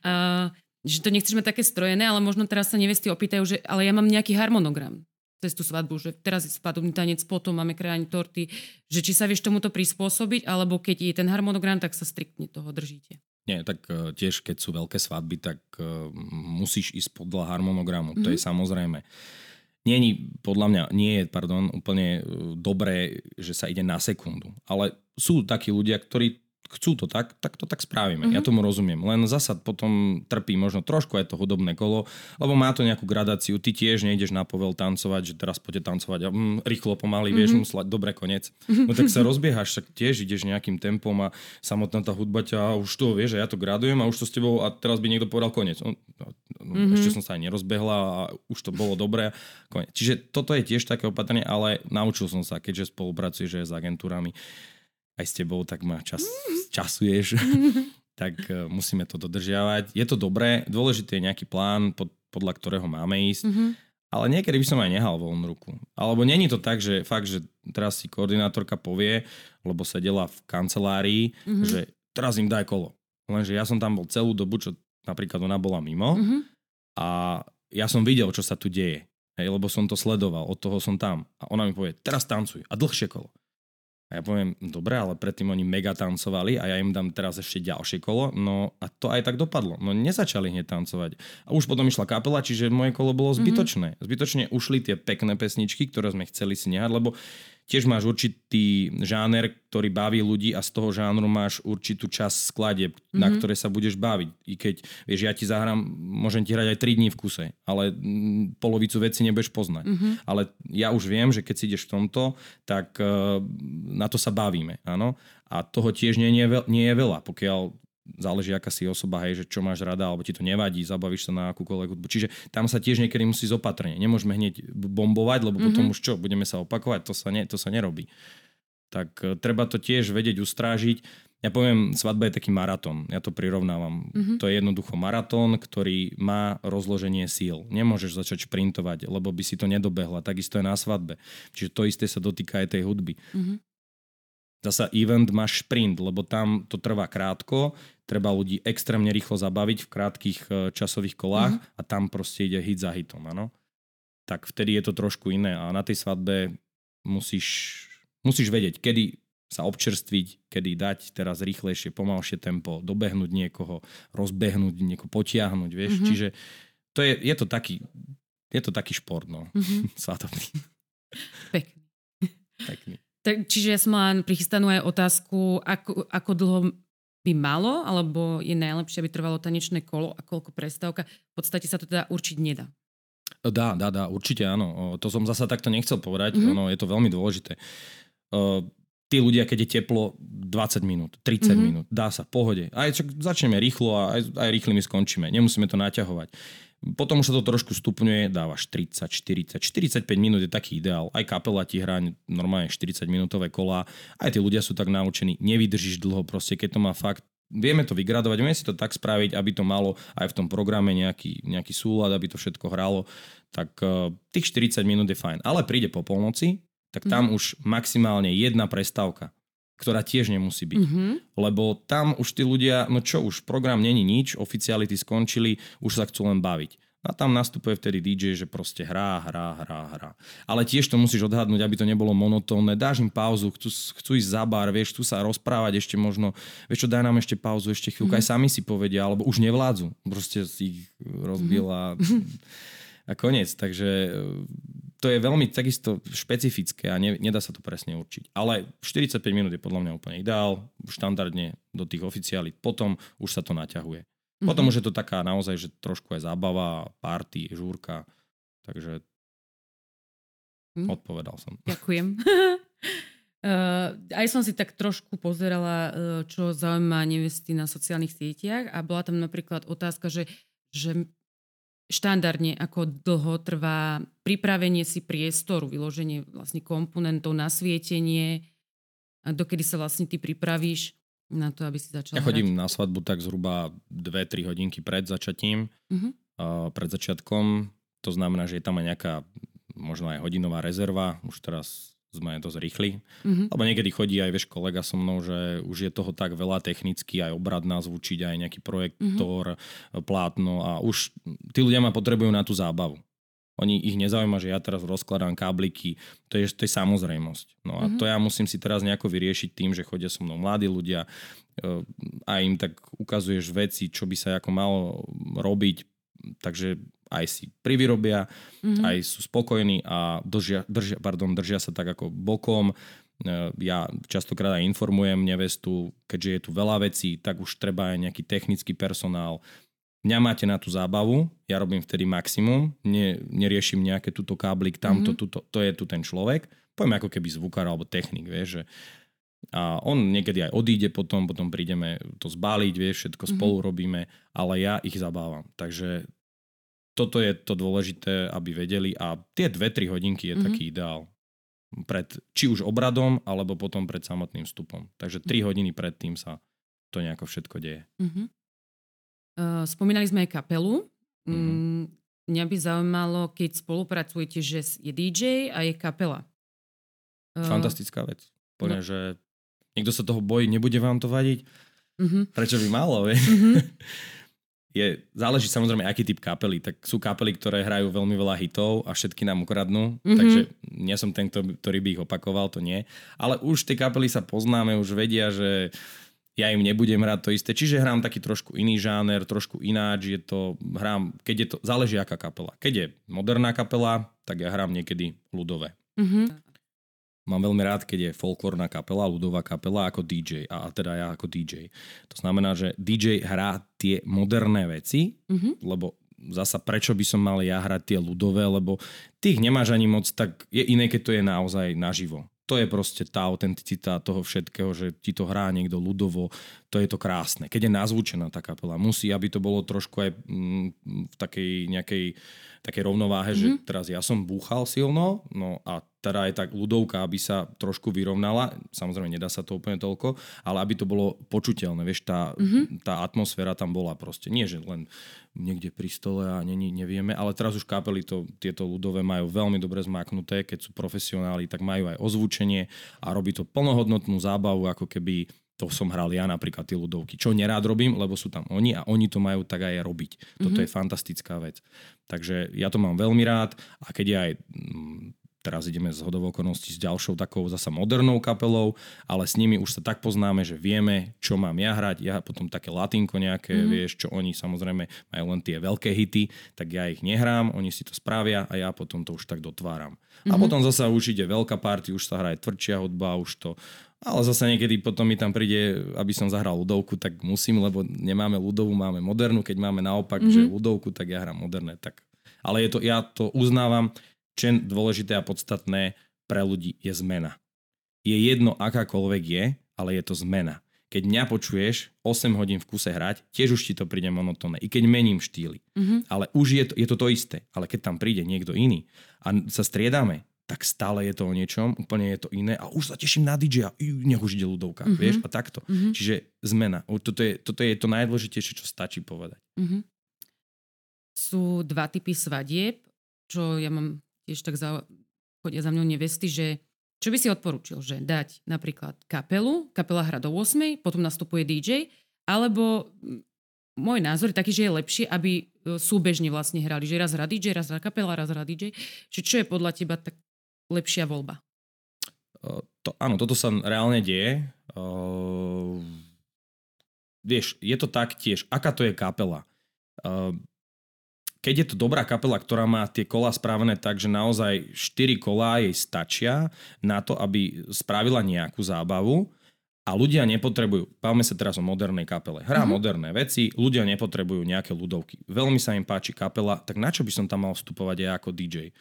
Uh, že to nechceš mať také strojené, ale možno teraz sa nevesty opýtajú, že ale ja mám nejaký harmonogram cez tú svadbu, že teraz je svadobný tanec, potom máme krajanie torty, že či sa vieš tomuto prispôsobiť, alebo keď je ten harmonogram, tak sa striktne toho držíte. Nie, tak uh, tiež keď sú veľké svadby, tak uh, musíš ísť podľa harmonogramu, mm-hmm. to je mhm. samozrejme. Uh, Není, podľa mňa, nie je, pardon, úplne e, dobré, že sa ide na sekundu. Ale sú takí ľudia, ktorí chcú to tak, tak to tak spravíme. Mm-hmm. Ja tomu rozumiem. Len zasa potom trpí možno trošku aj to hudobné kolo, lebo má to nejakú gradáciu. Ty tiež nejdeš na povel tancovať, že teraz poďte tancovať a mm, rýchlo, pomaly, mm-hmm. vieš, musieť, dobre, konec. No tak sa rozbiehaš, tak tiež ideš nejakým tempom a samotná tá hudba ťa, už to vieš, že ja to gradujem a už to s tebou a teraz by niekto povedal koniec. No, no, mm-hmm. Ešte som sa aj nerozbehla a už to bolo dobré. Koniec. Čiže toto je tiež také opatrenie, ale naučil som sa, keďže spolupracuješ s agentúrami aj s tebou, tak ma čas, časuješ, tak uh, musíme to dodržiavať. Je to dobré, dôležité je nejaký plán, pod, podľa ktorého máme ísť, mm-hmm. ale niekedy by som aj nehal voľnú ruku. Alebo není to tak, že fakt, že teraz si koordinátorka povie, lebo sedela v kancelárii, mm-hmm. že teraz im daj kolo. Lenže ja som tam bol celú dobu, čo napríklad ona bola mimo mm-hmm. a ja som videl, čo sa tu deje. Hej, lebo som to sledoval, od toho som tam. A ona mi povie, teraz tancuj a dlhšie kolo. A ja poviem, dobre, ale predtým oni mega tancovali a ja im dám teraz ešte ďalšie kolo. No a to aj tak dopadlo. No nezačali hneď tancovať. A už potom išla kapela, čiže moje kolo bolo mhm. zbytočné. Mm-hmm. Zbytočne ušli tie pekné pesničky, ktoré sme chceli si nehať, lebo tiež máš určitý žáner, ktorý baví ľudí a z toho žánru máš určitú časť skladeb, mm-hmm. na mhm. ktoré sa budeš baviť. I keď, vieš, ja ti zahrám, môžem ti hrať aj 3 dní v kuse, ale mm, polovicu veci nebudeš poznať. Mm-hmm. Ale ja už viem, že keď si ideš v tomto, tak uh, na to sa bavíme, áno. A toho tiež nie, nie, nie je veľa, pokiaľ záleží, aká si osoba, hej, že čo máš rada, alebo ti to nevadí, zabavíš sa na akúkoľvek hudbu. Čiže tam sa tiež niekedy musí zopatrne. Nemôžeme hneď bombovať, lebo mm-hmm. potom už čo, budeme sa opakovať, to sa, ne, to sa nerobí. Tak uh, treba to tiež vedieť ustrážiť. Ja poviem, svadba je taký maratón. Ja to prirovnávam. Mm-hmm. To je jednoducho maratón, ktorý má rozloženie síl. Nemôžeš začať šprintovať, lebo by si to nedobehla. Takisto je na svadbe. Čiže to isté sa dotýka aj tej hudby. Mm-hmm. Zasa event má šprint, lebo tam to trvá krátko, treba ľudí extrémne rýchlo zabaviť v krátkých e, časových kolách mm-hmm. a tam proste ide hit za hitom, áno. Tak vtedy je to trošku iné a na tej svadbe musíš, musíš vedieť, kedy sa občerstviť, kedy dať teraz rýchlejšie, pomalšie tempo, dobehnúť niekoho, rozbehnúť niekoho, potiahnuť, vieš. Mm-hmm. Čiže to je, je to taký, je to taký šport, no. Mm-hmm. Svadobný. Pekný. Pekný. Tak, čiže ja som mala prichystanú aj otázku, ako, ako dlho by malo, alebo je najlepšie, aby trvalo tanečné kolo a koľko prestávka. V podstate sa to teda určiť nedá. Dá, dá, dá, určite áno. To som zasa takto nechcel povedať, mm-hmm. ono je to veľmi dôležité. Uh, tí ľudia, keď je teplo, 20 minút, 30 mm-hmm. minút, dá sa, pohode. Aj čak začneme rýchlo a aj, aj rýchlymi skončíme. Nemusíme to naťahovať. Potom už sa to trošku stupňuje, dávaš 30, 40, 45 minút je taký ideál. Aj kapela ti hrá normálne 40 minútové kola. Aj tí ľudia sú tak naučení, nevydržíš dlho proste, keď to má fakt vieme to vygradovať, vieme si to tak spraviť, aby to malo aj v tom programe nejaký, nejaký súlad, aby to všetko hralo, tak uh, tých 40 minút je fajn. Ale príde po polnoci, tak tam mm. už maximálne jedna prestávka ktorá tiež nemusí byť. Mm-hmm. Lebo tam už tí ľudia, no čo už, program není nič, oficiality skončili, už sa chcú len baviť. A tam nastupuje vtedy DJ, že proste hrá, hrá, hrá, hrá. Ale tiež to musíš odhadnúť, aby to nebolo monotónne. Dáš im pauzu, chcú, chcú ísť za bar, vieš, chcú sa rozprávať ešte možno, vieš čo, daj nám ešte pauzu, ešte chvíľku, mm-hmm. aj sami si povedia, alebo už nevládzu. Proste si ich rozbila. Mm-hmm. a koniec. Takže to je veľmi takisto špecifické a ne, nedá sa to presne určiť. Ale 45 minút je podľa mňa úplne ideál, štandardne do tých oficiálí. Potom už sa to naťahuje. Mm-hmm. Potom už je to taká naozaj, že trošku aj zábava, party, žúrka. Takže mm. odpovedal som. Ďakujem. Uh, aj som si tak trošku pozerala, uh, čo zaujíma nevesty na sociálnych sieťach a bola tam napríklad otázka, že, že štandardne, ako dlho trvá pripravenie si priestoru, vyloženie vlastne komponentov, nasvietenie, a dokedy sa vlastne ty pripravíš na to, aby si začal Ja chodím hrať. na svadbu tak zhruba 2-3 hodinky pred začatím, uh-huh. uh, pred začiatkom. To znamená, že je tam aj nejaká možno aj hodinová rezerva. Už teraz sme dosť rýchli. Mm-hmm. Lebo niekedy chodí aj, vieš, kolega so mnou, že už je toho tak veľa technicky, aj obrad nazvučiť, aj nejaký projektor, mm-hmm. plátno a už tí ľudia ma potrebujú na tú zábavu. Oni ich nezaujíma, že ja teraz rozkladám kábliky, to je, to je samozrejmosť. No a mm-hmm. to ja musím si teraz nejako vyriešiť tým, že chodia so mnou mladí ľudia e, a im tak ukazuješ veci, čo by sa ako malo robiť, takže aj si privyrobia, mm-hmm. aj sú spokojní a držia, držia, pardon, držia sa tak ako bokom. ja častokrát aj informujem nevestu, keďže je tu veľa vecí, tak už treba aj nejaký technický personál. Mňa máte na tú zábavu, ja robím vtedy maximum, ne, neriešim nejaké túto káblik, tamto, mm-hmm. tuto, to je tu ten človek. Poviem ako keby zvukár alebo technik, vieš, že a on niekedy aj odíde potom, potom prídeme to zbaliť, vieš, všetko mm-hmm. spolu robíme, ale ja ich zabávam. Takže toto je to dôležité, aby vedeli a tie 2-3 hodinky je mm-hmm. taký ideál pred či už obradom, alebo potom pred samotným vstupom. Takže 3 hodiny predtým sa to nejako všetko deje. Uh-huh. Uh, spomínali sme aj kapelu. Uh-huh. mňa by zaujímalo, keď spolupracujete, že je DJ a je kapela. Uh, Fantastická vec. Poďme, no. že niekto sa toho bojí, nebude vám to vadiť. Uh-huh. Prečo by malo, vieš? Je, záleží samozrejme, aký typ kapely. Tak sú kapely, ktoré hrajú veľmi veľa hitov a všetky nám ukradnú, mm-hmm. takže nie som ten, ktorý by ich opakoval, to nie. Ale už tie kapely sa poznáme, už vedia, že ja im nebudem hrať to isté. Čiže hrám taký trošku iný žáner, trošku ináč. Je to, hrám, keď je to, záleží aká kapela. Keď je moderná kapela, tak ja hrám niekedy ľudové. Mm-hmm. Mám veľmi rád, keď je folklórna kapela, ľudová kapela ako DJ, a teda ja ako DJ. To znamená, že DJ hrá tie moderné veci, mm-hmm. lebo zasa prečo by som mal ja hrať tie ľudové, lebo tých nemáš ani moc, tak je iné, keď to je naozaj naživo. To je proste tá autenticita toho všetkého, že ti to hrá niekto ľudovo, to je to krásne. Keď je nazvučená tá kapela, musí, aby to bolo trošku aj mm, v takej nejakej také rovnováhe, mm-hmm. že teraz ja som búchal silno, no a teda aj tak ľudovka, aby sa trošku vyrovnala, samozrejme nedá sa to úplne toľko, ale aby to bolo počuteľné, vieš, tá, mm-hmm. tá atmosféra tam bola proste. Nie, že len niekde pri stole a nie, nevieme, ale teraz už kapely to, tieto ľudové majú veľmi dobre zmaknuté, keď sú profesionáli, tak majú aj ozvučenie a robí to plnohodnotnú zábavu, ako keby to som hral ja napríklad tie ľudovky, čo nerád robím, lebo sú tam oni a oni to majú tak aj robiť. Toto mm-hmm. je fantastická vec. Takže ja to mám veľmi rád a keď aj mm, teraz ideme z hodov okolností s ďalšou takou zasa modernou kapelou, ale s nimi už sa tak poznáme, že vieme, čo mám ja hrať. Ja potom také latinko nejaké, mm-hmm. vieš, čo oni samozrejme majú len tie veľké hity, tak ja ich nehrám, oni si to spravia a ja potom to už tak dotváram. Mm-hmm. A mhm. potom zasa už ide veľká party, už sa hraje tvrdšia hudba, už to ale zase niekedy potom mi tam príde, aby som zahral ľudovku, tak musím, lebo nemáme ľudovú, máme modernú. Keď máme naopak, mm-hmm. že ľudovku, tak ja hrám moderné. Tak. Ale je to, ja to uznávam, čo je dôležité a podstatné pre ľudí je zmena. Je jedno, akákoľvek je, ale je to zmena. Keď mňa počuješ 8 hodín v kuse hrať, tiež už ti to príde monotónne, i keď mením štýly. Mm-hmm. Ale už je to, je to to isté. Ale keď tam príde niekto iný a sa striedame, tak stále je to o niečom, úplne je to iné a už sa teším na DJ a nech už ide ľudovka, mm-hmm. vieš, a takto. Mm-hmm. Čiže zmena. Toto je, toto je to najdôležitejšie, čo stačí povedať. Mm-hmm. Sú dva typy svadieb, čo ja mám tiež tak za, chodia za mňou nevesty, že čo by si odporúčil, že dať napríklad kapelu, kapela hra do 8, potom nastupuje DJ, alebo môj názor je taký, že je lepšie, aby e, súbežne vlastne hrali, že raz hrá DJ, raz hrá kapela, raz hrá DJ. Čiže čo je podľa teba tak lepšia voľba? To, áno, toto sa reálne deje. Uh, vieš, je to tak tiež, aká to je kapela. Uh, keď je to dobrá kapela, ktorá má tie kola správené tak, že naozaj 4 kolá jej stačia na to, aby spravila nejakú zábavu a ľudia nepotrebujú, bavme sa teraz o modernej kapele, hrá mm-hmm. moderné veci, ľudia nepotrebujú nejaké ľudovky. Veľmi sa im páči kapela, tak na čo by som tam mal vstupovať ja ako DJ?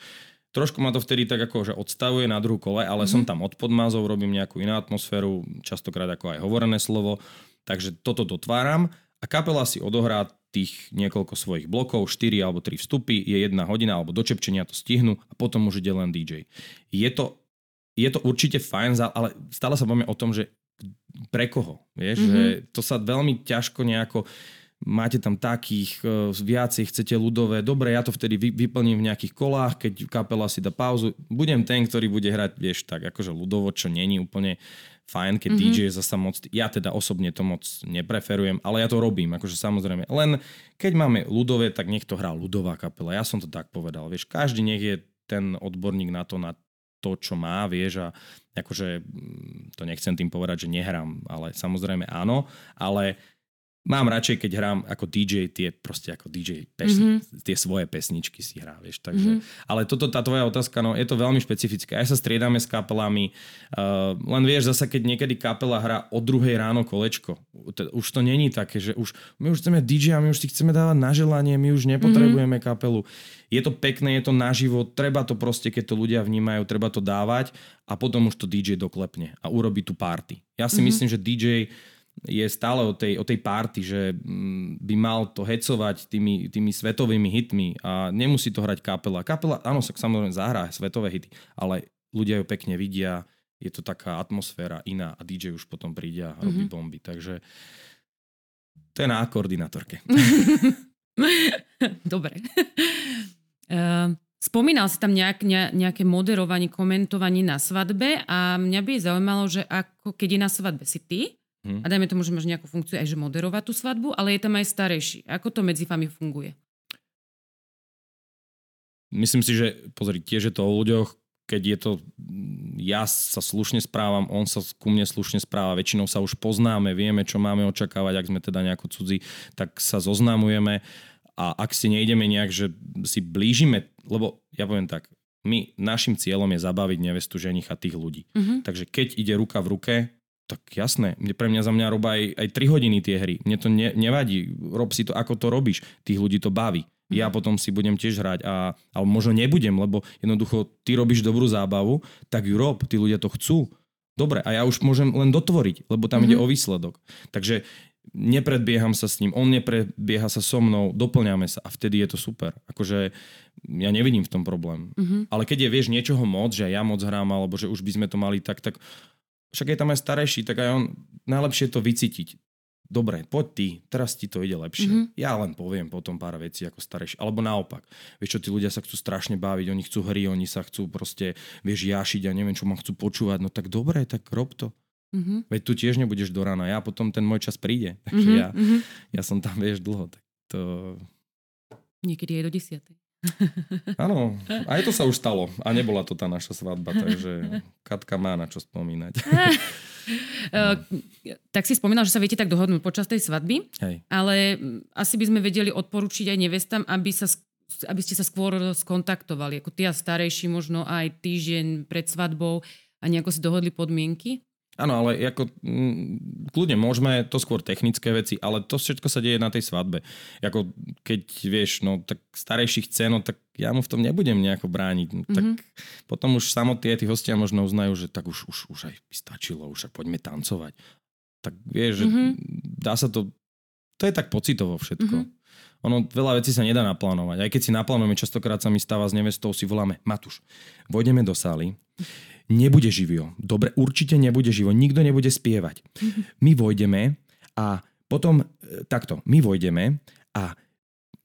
Trošku ma to vtedy tak ako, že odstavuje na druhú kole, ale mm-hmm. som tam od podmázov, robím nejakú inú atmosféru, častokrát ako aj hovorené slovo, takže toto dotváram a kapela si odohrá tých niekoľko svojich blokov, 4 alebo 3 vstupy, je jedna hodina alebo do čepčenia to stihnú a potom už ide len DJ. Je to, je to určite fajn, ale stále sa bavíme o tom, že pre koho, vieš, mm-hmm. že to sa veľmi ťažko nejako máte tam takých, e, viacej chcete ľudové, dobre, ja to vtedy vyplním v nejakých kolách, keď kapela si dá pauzu, budem ten, ktorý bude hrať, vieš, tak akože ľudovo, čo není úplne fajn, keď mm-hmm. DJ je zasa moc, ja teda osobne to moc nepreferujem, ale ja to robím, akože samozrejme, len keď máme ľudové, tak nech to hrá ľudová kapela, ja som to tak povedal, vieš, každý nech je ten odborník na to, na to, čo má, vieš, a akože mm, to nechcem tým povedať, že nehrám, ale samozrejme áno, ale mám radšej, keď hrám ako DJ tie proste ako DJ pes, mm-hmm. tie svoje pesničky si hrá, vieš, takže, mm-hmm. ale toto, tá tvoja otázka, no je to veľmi špecifické, aj sa striedame s kapelami, uh, len vieš, zasa keď niekedy kapela hrá o druhej ráno kolečko, už to není také, že už, my už chceme DJ a my už si chceme dávať na želanie, my už nepotrebujeme mm-hmm. kapelu, je to pekné, je to naživo, treba to proste, keď to ľudia vnímajú, treba to dávať a potom už to DJ doklepne a urobí tú party. Ja si mm-hmm. myslím, že DJ je stále o tej, o tej party, že mm, by mal to hecovať tými, tými svetovými hitmi a nemusí to hrať kapela. Kapela, áno, sa samozrejme zahrá svetové hity, ale ľudia ju pekne vidia, je to taká atmosféra iná a DJ už potom príde a robí mm-hmm. bomby. Takže to je na koordinátorke. Dobre. Uh, spomínal si tam nejak, ne, nejaké moderovanie, komentovanie na svadbe a mňa by zaujímalo, že ako keď je na svadbe si ty, Hmm. A dajme tomu, že máš nejakú funkciu aj, že moderovať tú svadbu, ale je tam aj starejší. Ako to medzi vami funguje? Myslím si, že pozri, tiež je to o ľuďoch, keď je to, ja sa slušne správam, on sa ku mne slušne správa, väčšinou sa už poznáme, vieme, čo máme očakávať, ak sme teda nejako cudzí, tak sa zoznamujeme a ak si nejdeme nejak, že si blížime, lebo ja poviem tak, my, našim cieľom je zabaviť nevestu, ženicha tých ľudí. Mm-hmm. Takže keď ide ruka v ruke, tak jasné, pre mňa za mňa robá aj, aj 3 hodiny tie hry. Mne to ne, nevadí, rob si to, ako to robíš. Tých ľudí to baví. Ja mhm. potom si budem tiež hrať, a, ale možno nebudem, lebo jednoducho ty robíš dobrú zábavu, tak ju rob, tí ľudia to chcú. Dobre, a ja už môžem len dotvoriť, lebo tam mm-hmm. ide o výsledok. Takže nepredbieham sa s ním, on nepredbieha sa so mnou, doplňame sa a vtedy je to super. Akože ja nevidím v tom problém. Mm-hmm. Ale keď je, vieš, niečoho moc, že ja moc hrám, alebo že už by sme to mali tak, tak však je tam aj starejší, tak aj on najlepšie to vycítiť. Dobre, poď ty, teraz ti to ide lepšie. Mm-hmm. Ja len poviem potom pár vecí ako starejší. Alebo naopak. Vieš čo, tí ľudia sa chcú strašne baviť, oni chcú hry, oni sa chcú proste, vieš, jašiť a neviem, čo ma chcú počúvať. No tak dobre, tak rob to. Mm-hmm. Veď tu tiež nebudeš do rána. Ja potom ten môj čas príde. Takže mm-hmm. ja, mhm. ja som tam, vieš, dlho. Tak to... Niekedy aj do desiatej. Áno, aj to sa už stalo. A nebola to tá naša svadba, takže Katka má na čo spomínať. Uh, tak si spomínal, že sa viete tak dohodnúť počas tej svadby, Hej. ale asi by sme vedeli odporučiť aj nevestám, aby, sa, aby ste sa skôr skontaktovali, ako ty a starejší možno aj týždeň pred svadbou a nejako si dohodli podmienky. Áno, ale ako, m, kľudne môžeme, to skôr technické veci, ale to všetko sa deje na tej svadbe. Ako, keď vieš, no tak starejší chce, no tak ja mu v tom nebudem nejako brániť. No, tak mm-hmm. potom už samotné tí hostia možno uznajú, že tak už, už, už aj stačilo, už aj poďme tancovať. Tak vieš, že mm-hmm. dá sa to, to je tak pocitovo všetko. Mm-hmm. Ono, veľa vecí sa nedá naplánovať. Aj keď si naplánujeme, častokrát sa mi stáva s nevestou, si voláme, Matuš, vojdeme do sály, nebude živio. Dobre, určite nebude živo, nikto nebude spievať. My vojdeme a potom e, takto, my vojdeme a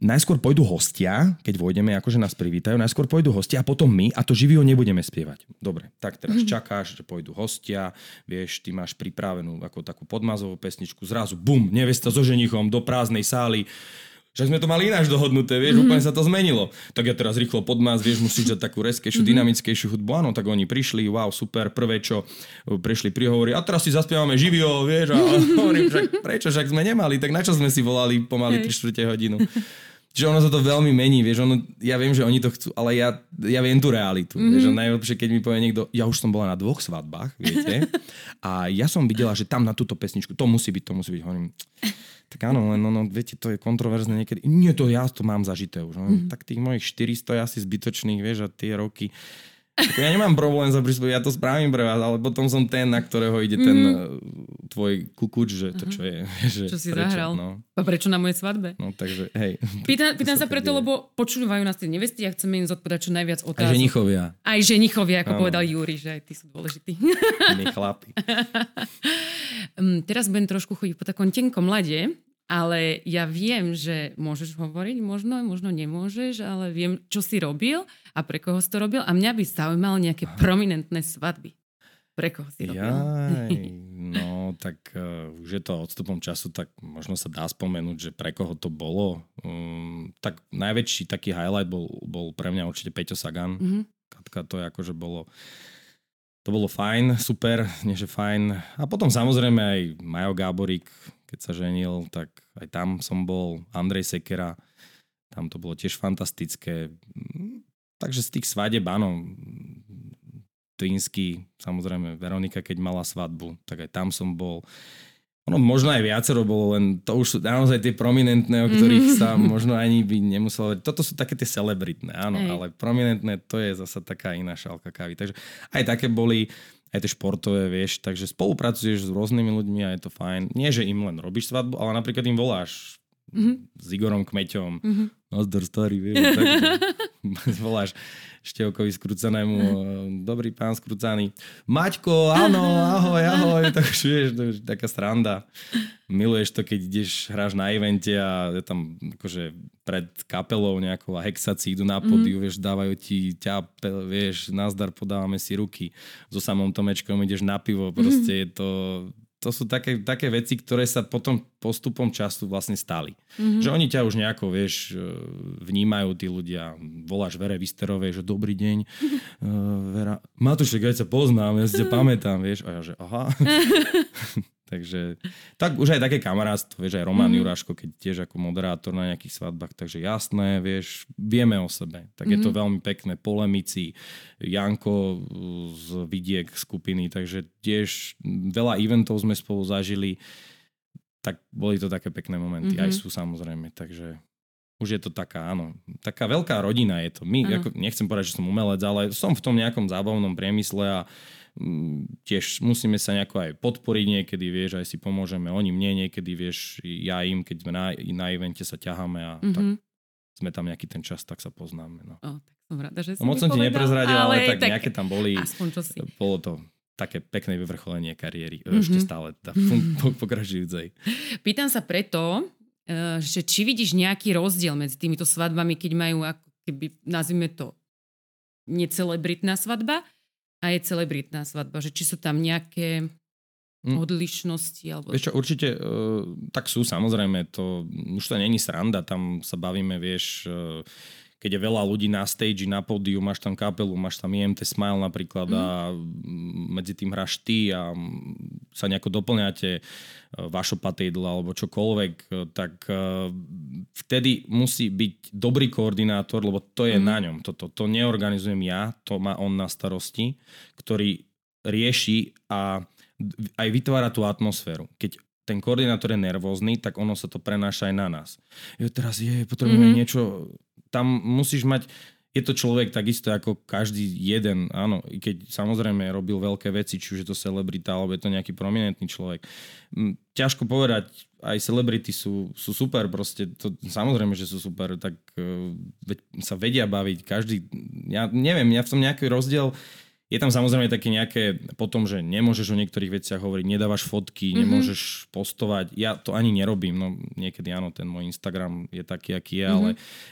najskôr pôjdu hostia, keď vojdeme, akože nás privítajú, najskôr pôjdu hostia a potom my a to živio nebudeme spievať. Dobre, tak teraz mm-hmm. čakáš, že pôjdu hostia, vieš, ty máš pripravenú ako takú podmazovú pesničku, zrazu bum, nevesta so ženichom do prázdnej sály, však sme to mali ináč dohodnuté, vieš, mm-hmm. úplne sa to zmenilo. Tak ja teraz rýchlo pod nás, vieš, musíš dať takú reskejšiu, mm-hmm. dynamickejšiu hudbu. Áno, tak oni prišli, wow, super, prvé čo, e, prišli prihovory, a teraz si zaspievame živio, vieš, a hovorím, že prečo, však sme nemali, tak na čo sme si volali pomaly 3 čtvrte hodinu. Čiže ono sa to veľmi mení, vieš, ono, ja viem, že oni to chcú, ale ja, ja viem tú realitu. Mm-hmm. Vieš, najlepšie, keď mi povie niekto, ja už som bola na dvoch svadbách, viete, a ja som videla, že tam na túto pesničku, to musí byť, to musí byť, hovorím, tak áno, len no, no, viete, to je kontroverzne niekedy. Nie, to ja to mám zažité už. No. Mm-hmm. Tak tých mojich 400 je asi zbytočných, vieš, a tie roky. Ja nemám problém za príspevok, ja to spravím pre vás, ale potom som ten, na ktorého ide ten mm-hmm. tvoj kukuč, že to čo je. Že čo si prečo, zahral. No. A prečo na mojej svadbe? No takže, hej. Pýtam, pýtam sa preto, lebo počúvajú nás tie nevesty a chceme im zodpovedať čo najviac otázok. Aj ženichovia. Aj ženichovia, ako ano. povedal Júri, že aj tí sú dôležití. My chlapi. Mm, teraz budem trošku chodiť po takom tenkom lade ale ja viem, že môžeš hovoriť, možno, možno nemôžeš, ale viem, čo si robil a pre koho si to robil a mňa by zaujímalo nejaké prominentné svadby. Pre koho si robil? Jaj, no tak uh, už je to odstupom času, tak možno sa dá spomenúť, že pre koho to bolo. Um, tak najväčší taký highlight bol, bol pre mňa určite Peťo Sagan. Mm-hmm. Katka to je akože bolo to bolo fajn, super, nie že fajn. A potom samozrejme aj Majo Gáborík, keď sa ženil, tak aj tam som bol. Andrej Sekera, tam to bolo tiež fantastické. Takže z tých svadeb, áno, Twinsky, samozrejme Veronika, keď mala svadbu, tak aj tam som bol. Ono možno aj viacero bolo, len to už sú naozaj tie prominentné, o ktorých sa možno ani by nemuselo. Toto sú také tie celebritné, áno, Ej. ale prominentné to je zasa taká iná šálka kávy. Takže aj také boli, aj tie športové, vieš, takže spolupracuješ s rôznymi ľuďmi a je to fajn. Nie, že im len robíš svadbu, ale napríklad im voláš mm-hmm. s Igorom Kmeťom. Mm-hmm. Nazdar starý, vieš, tak, voláš Števkovi skrúcanému, dobrý pán skrúcaný. Maťko, áno, ahoj, ahoj, tak už vieš, to je taká sranda. Miluješ to, keď ideš, hráš na evente a je tam akože pred kapelou nejakou a hexaci idú na podiu, mm. vieš, dávajú ti ťapel, vieš, nazdar, podávame si ruky. So samom Tomečkom ideš na pivo, proste mm. je to to sú také, také veci, ktoré sa potom postupom času vlastne stali. Mm-hmm. Že oni ťa už nejako, vieš, e, vnímajú tí ľudia. Voláš Vere Visterovej, že dobrý deň. Uh, Vera, Matúšek, ja sa poznám, ja si ťa pamätám, vieš. A ja, že aha. Takže tak už aj také kamarátstvo, vieš, aj Roman mm-hmm. Juráško, keď tiež ako moderátor na nejakých svadbách, takže jasné, vieš, vieme o sebe. Tak mm-hmm. je to mhm. veľmi pekné. Polemici, Janko z Vidiek skupiny, takže tiež veľa eventov sme spolu zažili. Tak boli to také pekné momenty, mm-hmm. aj sú samozrejme, takže už je to taká, áno, taká veľká rodina je to. My, ako, nechcem povedať, že som umelec, ale som v tom nejakom zábavnom priemysle a Mm, tiež musíme sa nejako aj podporiť niekedy, vieš, aj si pomôžeme oni mne niekedy, vieš, ja im, keď sme na, na evente sa ťaháme a mm-hmm. tak mhm. sme tam nejaký ten čas, tak sa poznáme. No. O, tak som rada, že si no, moc som ti neprezradil, ale, ale tak, tak nejaké tam boli. Aspoň čo si. Bolo to také pekné vyvrcholenie kariéry. Mm-hmm. Ešte stále tá mm-hmm. pokračujúcej. Pýtam sa preto, e, že či vidíš nejaký rozdiel medzi týmito svadbami, keď majú ako keby, nazvime to, necelebritná svadba a je celebritná svadba, že či sú tam nejaké mm. odlišnosti? Alebo... Vieš čo, určite, uh, tak sú samozrejme, to už to není sranda, tam sa bavíme, vieš, uh, keď je veľa ľudí na stage, na pódiu, máš tam kapelu, máš tam IMT Smile napríklad mm. a medzi tým hráš ty a sa nejako doplňate vašo patejdl alebo čokoľvek, tak vtedy musí byť dobrý koordinátor, lebo to je mm. na ňom. Toto to neorganizujem ja, to má on na starosti, ktorý rieši a aj vytvára tú atmosféru. Keď ten koordinátor je nervózny, tak ono sa to prenáša aj na nás. Jo, teraz je, potrebujeme mm-hmm. niečo tam musíš mať, je to človek takisto ako každý jeden, áno, keď samozrejme robil veľké veci, či už je to celebrita, alebo je to nejaký prominentný človek. Ťažko povedať, aj celebrity sú, sú super, proste, to, samozrejme, že sú super, tak uh, sa vedia baviť, každý, ja neviem, ja v tom nejaký rozdiel, je tam samozrejme také nejaké potom, že nemôžeš o niektorých veciach hovoriť, nedávaš fotky, mm-hmm. nemôžeš postovať. Ja to ani nerobím, no niekedy áno, ten môj Instagram je taký, aký je, mm-hmm. ale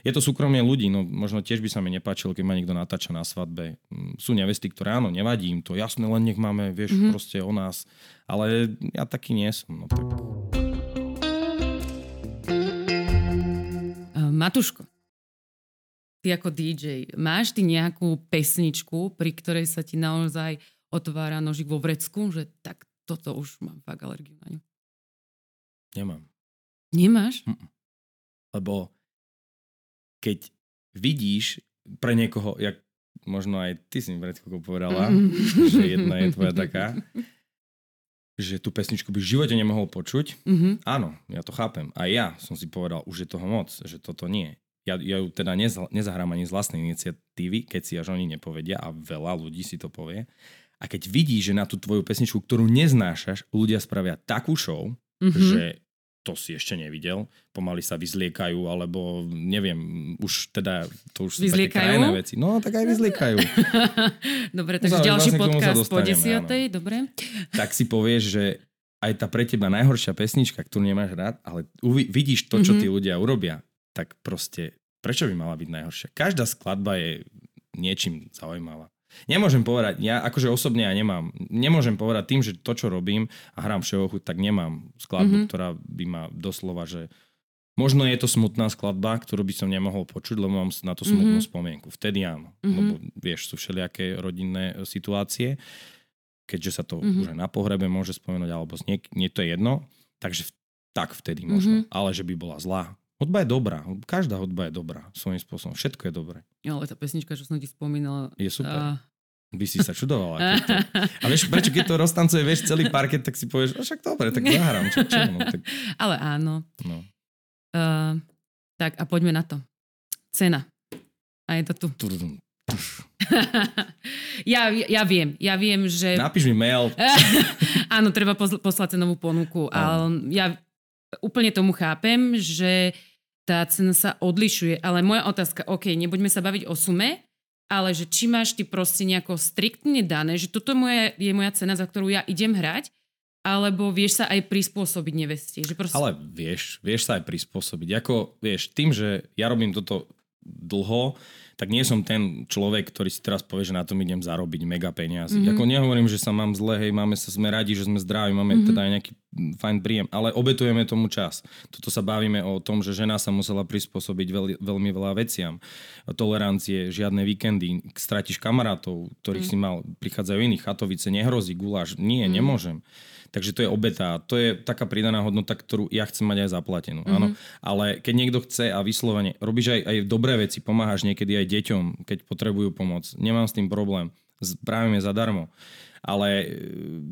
je to súkromie ľudí, no možno tiež by sa mi nepáčilo, keď ma niekto natáča na svadbe. Mm, sú nevesty, ktoré áno, nevadí im to, jasné, len nech máme, vieš, mm-hmm. proste o nás. Ale ja taký nie som, no tak... Matuško, ty ako DJ, máš ty nejakú pesničku, pri ktorej sa ti naozaj otvára nožik vo vrecku, že tak toto už mám fakt alergiu na ňu? Nemám. Nemáš? Mm-mm. Lebo keď vidíš pre niekoho, jak možno aj ty si mi pred chvíľkou povedala, mm. že jedna je tvoja taká, že tú pesničku by v živote nemohol počuť. Mm-hmm. Áno, ja to chápem. A ja som si povedal, už je toho moc, že toto nie ja, ja ju teda nezahrám ani z vlastnej iniciatívy, keď si až oni nepovedia a veľa ľudí si to povie. A keď vidíš, že na tú tvoju pesničku, ktorú neznášaš, ľudia spravia takú show, mm-hmm. že to si ešte nevidel, pomaly sa vyzliekajú, alebo neviem, už teda, to už sú vyzliekajú? také krajné veci. No, tak aj vyzliekajú. dobre, takže ďalší vlastne podcast po desiatej, dobre. Tak si povieš, že aj tá pre teba najhoršia pesnička, ktorú nemáš rád, ale uvi- vidíš to, čo mm-hmm. tí ľudia urobia, tak proste prečo by mala byť najhoršia? Každá skladba je niečím zaujímavá. Nemôžem povedať, ja akože osobne ja nemám, nemôžem povedať tým, že to, čo robím a hrám všeho tak nemám skladbu, mm-hmm. ktorá by ma doslova, že možno je to smutná skladba, ktorú by som nemohol počuť, lebo mám na to smutnú mm-hmm. spomienku. Vtedy áno, mm-hmm. lebo vieš, sú všelijaké rodinné situácie, keďže sa to mm-hmm. už aj na pohrebe môže spomenúť, alebo nie, nie to je jedno. Takže tak vtedy možno. Mm-hmm. Ale že by bola zlá. Hudba je dobrá. Každá hudba je dobrá svojím spôsobom. Všetko je dobré. Ale tá pesnička, čo som ti spomínala... Je super. Uh... By si sa čudovala. To... A vieš, prečo keď to roztancuje, vieš, celý parket, tak si povieš, no však dobre, tak zahrám. Čo, čo, no, tak... Ale áno. No. Uh, tak a poďme na to. Cena. A je to tu. ja, ja viem, ja viem, že... Napíš mi mail. Áno, treba poslať cenovú ponuku. Ale ja úplne tomu chápem, že tá cena sa odlišuje. Ale moja otázka, OK, nebuďme sa baviť o sume, ale že či máš ty proste nejako striktne dané, že toto moje, je moja cena, za ktorú ja idem hrať, alebo vieš sa aj prispôsobiť neveste. Že proste... Ale vieš, vieš sa aj prispôsobiť. Ako, vieš, tým, že ja robím toto dlho, tak nie som ten človek, ktorý si teraz povie, že na tom idem zarobiť mega peniazy. Mm-hmm. Ako nehovorím, že sa mám zle, hej, máme sa, sme radi, že sme zdraví, máme mm-hmm. teda aj nejaký fajn príjem, ale obetujeme tomu čas. Toto sa bavíme o tom, že žena sa musela prispôsobiť veľ, veľmi veľa veciam. Tolerancie, žiadne víkendy, stratíš kamarátov, ktorých mm-hmm. si mal, prichádzajú iní, chatovice, nehrozí, guláš, nie, mm-hmm. nemôžem. Takže to je obeta. To je taká pridaná hodnota, ktorú ja chcem mať aj zaplatenú. Mm-hmm. Áno. Ale keď niekto chce a vyslovene, robíš aj, aj dobré veci, pomáhaš niekedy aj deťom, keď potrebujú pomoc. Nemám s tým problém. Spravíme zadarmo. Ale e,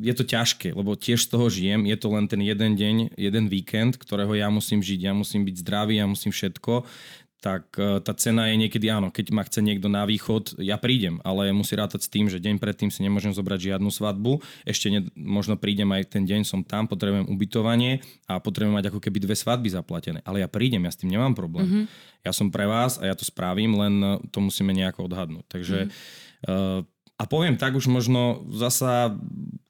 je to ťažké, lebo tiež z toho žijem. Je to len ten jeden deň, jeden víkend, ktorého ja musím žiť. Ja musím byť zdravý, ja musím všetko tak e, tá cena je niekedy áno, keď ma chce niekto na východ, ja prídem, ale musí rátať s tým, že deň predtým si nemôžem zobrať žiadnu svadbu, ešte ne, možno prídem aj ten deň, som tam, potrebujem ubytovanie a potrebujem mať ako keby dve svadby zaplatené, ale ja prídem, ja s tým nemám problém. Mm-hmm. Ja som pre vás a ja to spravím, len to musíme nejako odhadnúť. Takže mm-hmm. uh, a poviem tak už možno zasa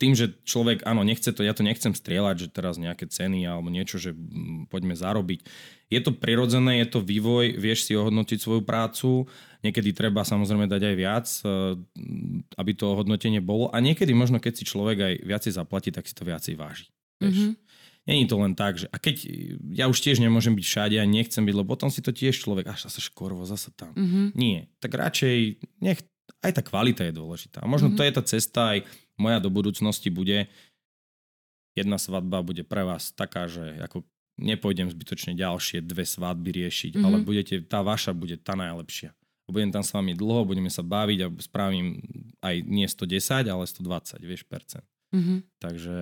tým, že človek, áno, nechce to, ja to nechcem strieľať, že teraz nejaké ceny alebo niečo, že poďme zarobiť. Je to prirodzené, je to vývoj, vieš si ohodnotiť svoju prácu, niekedy treba samozrejme dať aj viac, e, aby to ohodnotenie bolo a niekedy možno, keď si človek aj viacej zaplatí, tak si to viacej váži. Vieš. Mm-hmm. Není to len tak, že a keď ja už tiež nemôžem byť všade a nechcem byť, lebo potom si to tiež človek, až zase škorvo, zase tam. Mm-hmm. Nie. Tak radšej nech aj tá kvalita je dôležitá. A možno mm-hmm. to je tá cesta aj moja do budúcnosti bude jedna svadba bude pre vás taká, že ako nepôjdem zbytočne ďalšie dve svadby riešiť, mm-hmm. ale budete, tá vaša bude tá najlepšia. Budem tam s vami dlho, budeme sa baviť a spravím aj nie 110, ale 120, vieš, percent. Mm-hmm. Takže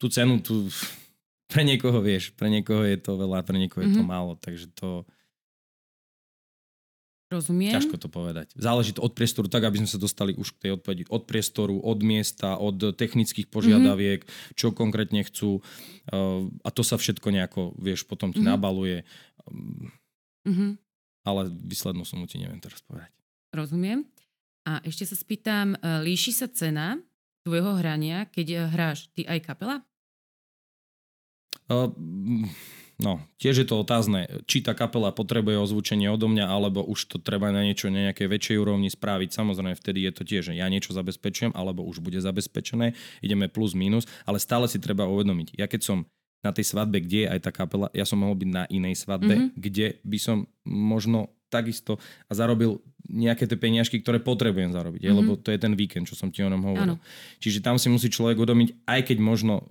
tú cenu tu pre niekoho, vieš, pre niekoho je to veľa, pre niekoho mm-hmm. je to mhm. málo, takže to Rozumiem. Ťažko to povedať. Záleží to od priestoru, tak aby sme sa dostali už k tej odpovedi. Od priestoru, od miesta, od technických požiadaviek, mm-hmm. čo konkrétne chcú. Uh, a to sa všetko nejako, vieš, potom ti mm-hmm. nabaluje. Mm-hmm. Ale výslednú sumu ti neviem teraz povedať. Rozumiem. A ešte sa spýtam, e, líši sa cena tvojho hrania, keď e, hráš ty aj kapela? Uh, No, tiež je to otázne, či tá kapela potrebuje ozvučenie odo mňa, alebo už to treba na niečo na nejakej väčšej úrovni spraviť. Samozrejme, vtedy je to tiež, že ja niečo zabezpečujem, alebo už bude zabezpečené, ideme plus minus, ale stále si treba uvedomiť. Ja keď som na tej svadbe, kde je aj tá kapela, ja som mohol byť na inej svadbe, mm-hmm. kde by som možno takisto a zarobil nejaké tie peniažky, ktoré potrebujem zarobiť, mm-hmm. lebo to je ten víkend, čo som ti o tom hovoril. Ano. Čiže tam si musí človek uvedomiť, aj keď možno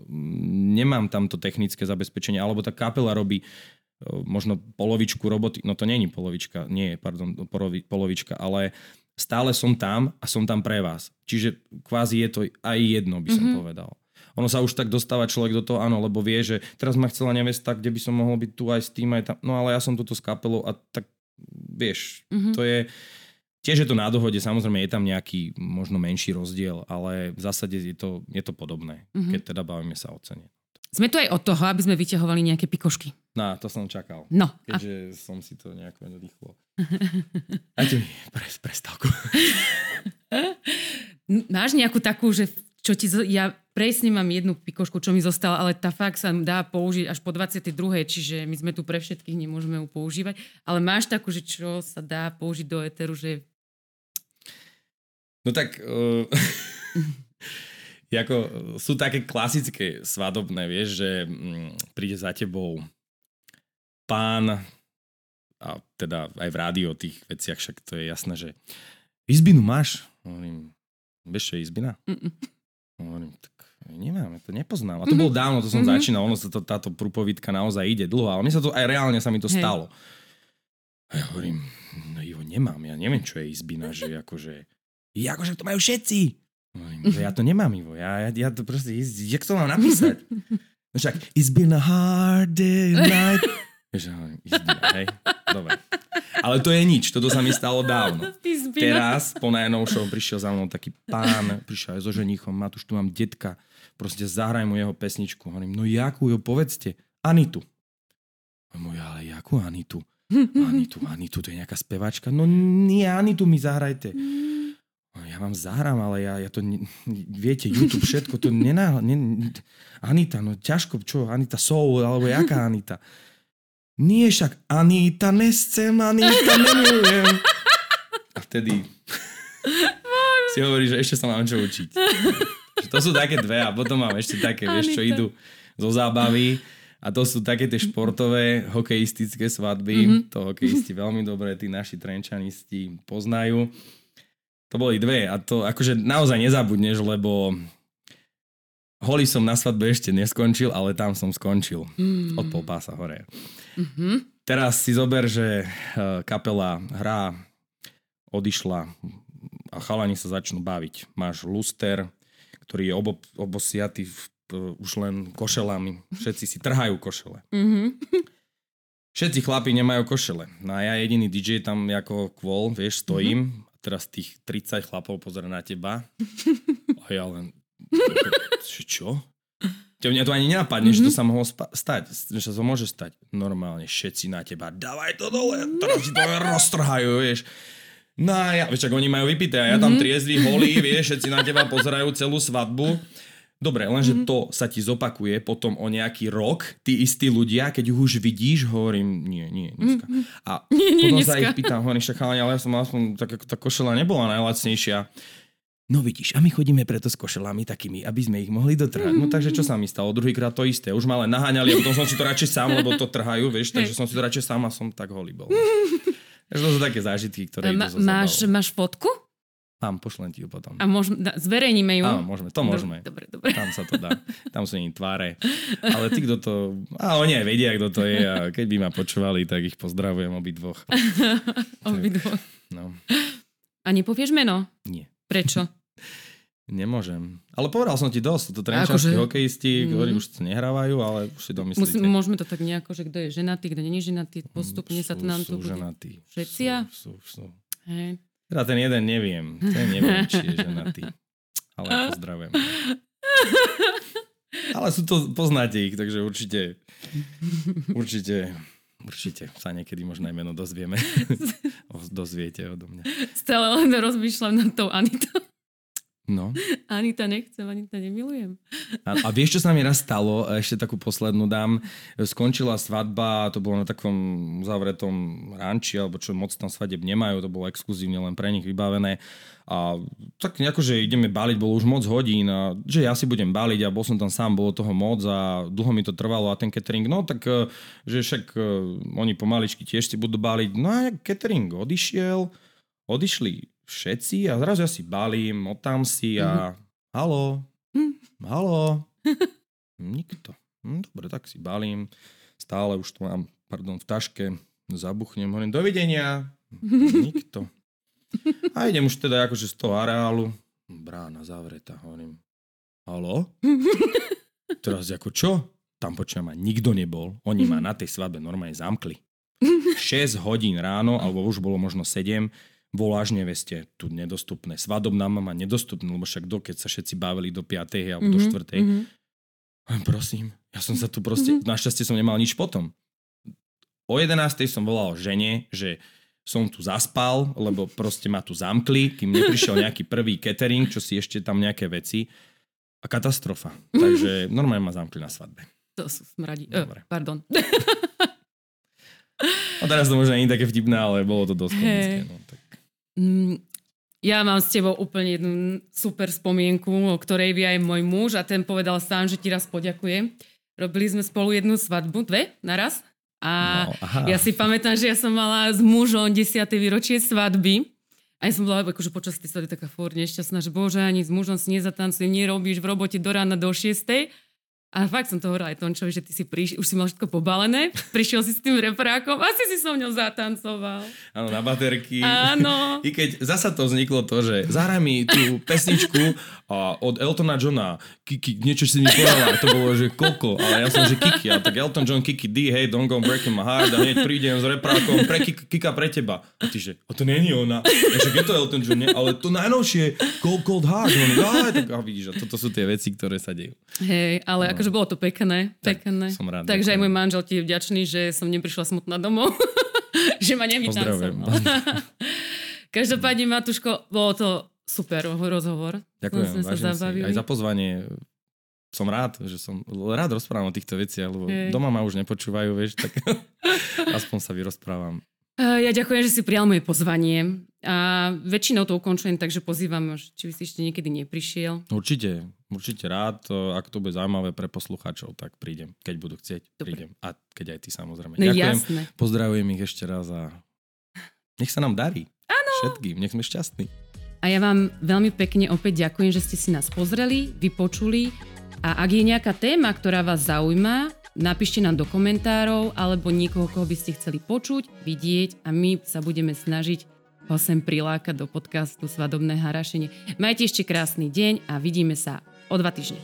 nemám tamto technické zabezpečenie, alebo tá kapela robí e, možno polovičku roboty, no to není polovička, nie, pardon, polovička, ale stále som tam a som tam pre vás. Čiže kvázi je to aj jedno, by som mm-hmm. povedal. Ono sa už tak dostáva človek do toho, áno, lebo vie, že teraz ma chcela nevesta, kde by som mohol byť tu aj s tým, aj tam. No ale ja som tuto s kapelou a tak vieš, mm-hmm. to je... Tiež je to na dohode, samozrejme je tam nejaký možno menší rozdiel, ale v zásade je to, je to podobné, mm-hmm. keď teda bavíme sa o cene. Sme tu aj od toho, aby sme vyťahovali nejaké pikošky. No, to som čakal. No. Keďže a... som si to nejako nedýchlo. Dajte mi pre, prestávku. Máš nejakú takú, že čo ti, ja presne mám jednu pikošku, čo mi zostala, ale tá fakt sa dá použiť až po 22. Čiže my sme tu pre všetkých, nemôžeme ju používať. Ale máš takú, že čo sa dá použiť do eteru, že... No tak... Uh... ako, sú také klasické svadobné, vieš, že mm, príde za tebou pán a teda aj v rádiu o tých veciach, však to je jasné, že izbinu máš? Hovorím, vieš čo je izbina? Mm-mm. Hovorím, tak Nemám, ja to nepoznám. A to bolo dávno, to som mm-hmm. začínal, ono sa to, táto prúpovidka naozaj ide dlho, ale mne sa to aj reálne sa mi to Hej. stalo. A ja hovorím, no jo, nemám, ja neviem, čo je izbina, že akože, akože to majú všetci. Hovorím, ja to nemám, Ivo, ja, ja, ja to proste, jak to mám napísať? No však, it's been a hard day night. Že, hej, dobre. Ale to je nič, toto sa mi stalo dávno. Teraz, po najnovšom, prišiel za mnou taký pán, prišiel aj so ženichom, Matúš, tu mám detka, proste zahraj mu jeho pesničku. Hovorím, no jakú jo, povedzte, Anitu. A môj, ale jakú Anitu? Anitu, Anitu, to je nejaká spevačka? No nie, Anitu mi zahrajte. Ja vám zahrám, ale ja, ja to, ne, viete, YouTube, všetko, to nená... Ne, Anita, no ťažko, čo, Anita Soul, alebo jaká Anita? Nie však Anita nescem, Anita nemilujem. A vtedy si hovorí, že ešte sa mám čo učiť. To sú také dve a potom mám ešte také, vieš, čo idú zo zábavy. A to sú také tie športové, hokejistické svadby. Mm-hmm. To hokejisti veľmi dobre, tí naši trenčanisti poznajú. To boli dve a to akože naozaj nezabudneš, lebo Holly som na svadbe ešte neskončil, ale tam som skončil. Mm. Od pol pása hore. Mm-hmm. Teraz si zober, že eh, kapela hrá, odišla a chalani sa začnú baviť. Máš luster, ktorý je obo, obosiatý v, už len košelami. Všetci si trhajú košele. Mm-hmm. Všetci chlapi nemajú košele. No a ja jediný DJ tam ako kvôl, vieš, stojím. Mm-hmm. Teraz tých 30 chlapov pozera na teba. A ja len čo? Mňa to ani nenapadne, mm-hmm. že to mhm. sa mohlo spa- stať, že sa to môže stať. Normálne všetci na teba, dávaj to dole, teraz to roztrhajú, vieš. No a ja, vieš, oni majú vypité a ja tam mhm. triezvy, holí, vieš, všetci na teba pozerajú celú svadbu. Dobre, lenže mm-hmm. to sa ti zopakuje potom o nejaký rok, tí istí ľudia, keď už vidíš, hovorím, nie, nie, dneska. Mm-hmm. A nie, nie, potom dneska. sa ich pýtam, hovorím, však ale ja som aspoň, tak tá košela nebola najlacnejšia. No vidíš, a my chodíme preto s košelami takými, aby sme ich mohli dotrhať. No takže čo sa mi stalo? Druhýkrát to isté. Už ma len naháňali a potom som si to radšej sám, lebo to trhajú, vieš, takže som si to radšej sám a som tak holý bol. Takže to sú také zážitky, ktoré Ma, máš, máš fotku? Mám, pošlem ti ju potom. A môžeme, zverejníme ju? Áno, môžeme, to môžeme. Dobre, dobre. Tam sa to dá. Tam sú im tváre. Ale ty, kto to... A oni aj vedia, kto to je a keď by ma počúvali, tak ich pozdravujem obidvoch. obidvoch. No. A nepovieš meno? Nie. Prečo? Nemôžem. Ale povedal som ti dosť. To trenčanskí akože... hokejisti, mm. ktorí už nehrávajú, ale už si to myslíte. Musím, môžeme to tak nejako, že kto je ženatý, kto není ženatý, postupne sú, sa to nám tu bude. ženatí. Všetci? Sú, sú, sú. Hey. Teda ten jeden neviem. Ten neviem, či je ženatý. Ale pozdravujem. Ale sú to, poznáte ich, takže určite, určite, určite sa niekedy možno aj meno dozvieme. Dozviete odo mňa. Stále len rozmýšľam nad tou Anitou. No. Anita nechcem, Anita nemilujem. A, a vieš, čo sa mi raz stalo? Ešte takú poslednú dám. Skončila svadba, to bolo na takom uzavretom ranči, alebo čo moc tam svadeb nemajú, to bolo exkluzívne len pre nich vybavené. A tak nejako, že ideme baliť, bolo už moc hodín a že ja si budem baliť a bol som tam sám, bolo toho moc a dlho mi to trvalo a ten catering, no tak, e, že však e, oni pomaličky tiež si budú baliť. No a catering odišiel, odišli všetci a zrazu ja si balím, motám si a mm-hmm. halo, mm. halo, nikto. Hm, dobre, tak si balím, stále už to mám, pardon, v taške, zabuchnem, hovorím, dovidenia, nikto. A idem už teda akože z toho areálu, brána zavretá, hovorím, halo? Teraz ako čo? Tam počujem, ma nikto nebol. Oni ma na tej svadbe normálne zamkli. 6 hodín ráno, alebo už bolo možno 7, voláš neveste, tu nedostupné. Svadobná mama nedostupná, lebo však do, keď sa všetci bavili do 5. alebo mm-hmm, do 4. Mm-hmm. Prosím, ja som sa tu proste, mm-hmm. našťastie som nemal nič potom. O 11. som volal žene, že som tu zaspal, lebo proste ma tu zamkli, kým neprišiel nejaký prvý catering, čo si ešte tam nejaké veci. A katastrofa. Takže normálne ma zamkli na svadbe. To sú smradí. Uh, pardon. A teraz to možno nie také vtipné, ale bolo to dosť komické. Hey. No, tak. Mm, ja mám s tebou úplne jednu super spomienku, o ktorej vie aj môj muž a ten povedal sám, že ti raz poďakujem. Robili sme spolu jednu svadbu, dve naraz. A no, ja si pamätám, že ja som mala s mužom 10. výročie svadby A ja som bola akože počas tej svadby taká fór nešťastná, že bože, ani s mužom si nezatancujem, nerobíš v robote do rána do 6. A fakt som to hovorila aj Tončovi, že ty si prišiel, už si mal všetko pobalené, prišiel si s tým reprákom, asi si so mňou zatancoval. Áno, na baterky. Áno. I keď zasa to vzniklo to, že zahraj mi tú pesničku a od Eltona Johna, Kiki, niečo si mi povedala, to bolo, že Koko, ale ja som, že Kiki, a tak Elton John, Kiki D, hey, don't go breaking my heart, a hneď prídem s reprákom, pre Kika, Kika pre teba. A ty, že, a to není ona. A že je to Elton John, nie? ale to najnovšie, Cold Cold Heart. On, tak, a vidíš, a toto sú tie veci, ktoré sa dejú. Hej, ale no. ako akože bolo to pekné, pekné. Tak, som rád. Takže aj môj manžel ti je vďačný, že som neprišla smutná domov. že ma nevytancoval. No. Každopádne, Matuško, bolo to super rozhovor. Ďakujem, sa zabavili. Aj za pozvanie som rád, že som rád rozprávam o týchto veciach, lebo Hej. doma ma už nepočúvajú, vieš, tak aspoň sa vyrozprávam. Ja ďakujem, že si prijal moje pozvanie. A väčšinou to ukončujem, takže pozývam, či by si ešte niekedy neprišiel. Určite, určite rád. Ak to bude zaujímavé pre poslucháčov, tak prídem. Keď budú chcieť, Dobre. prídem. A keď aj ty samozrejme. No, Ďakujem. Jasné. Pozdravujem ich ešte raz a nech sa nám darí. Áno. Všetkým, nech sme šťastní. A ja vám veľmi pekne opäť ďakujem, že ste si nás pozreli, vypočuli. A ak je nejaká téma, ktorá vás zaujíma, napíšte nám do komentárov alebo niekoho, koho by ste chceli počuť, vidieť a my sa budeme snažiť ho sem prilákať do podcastu Svadobné harašenie. Majte ešte krásny deň a vidíme sa o dva týždne.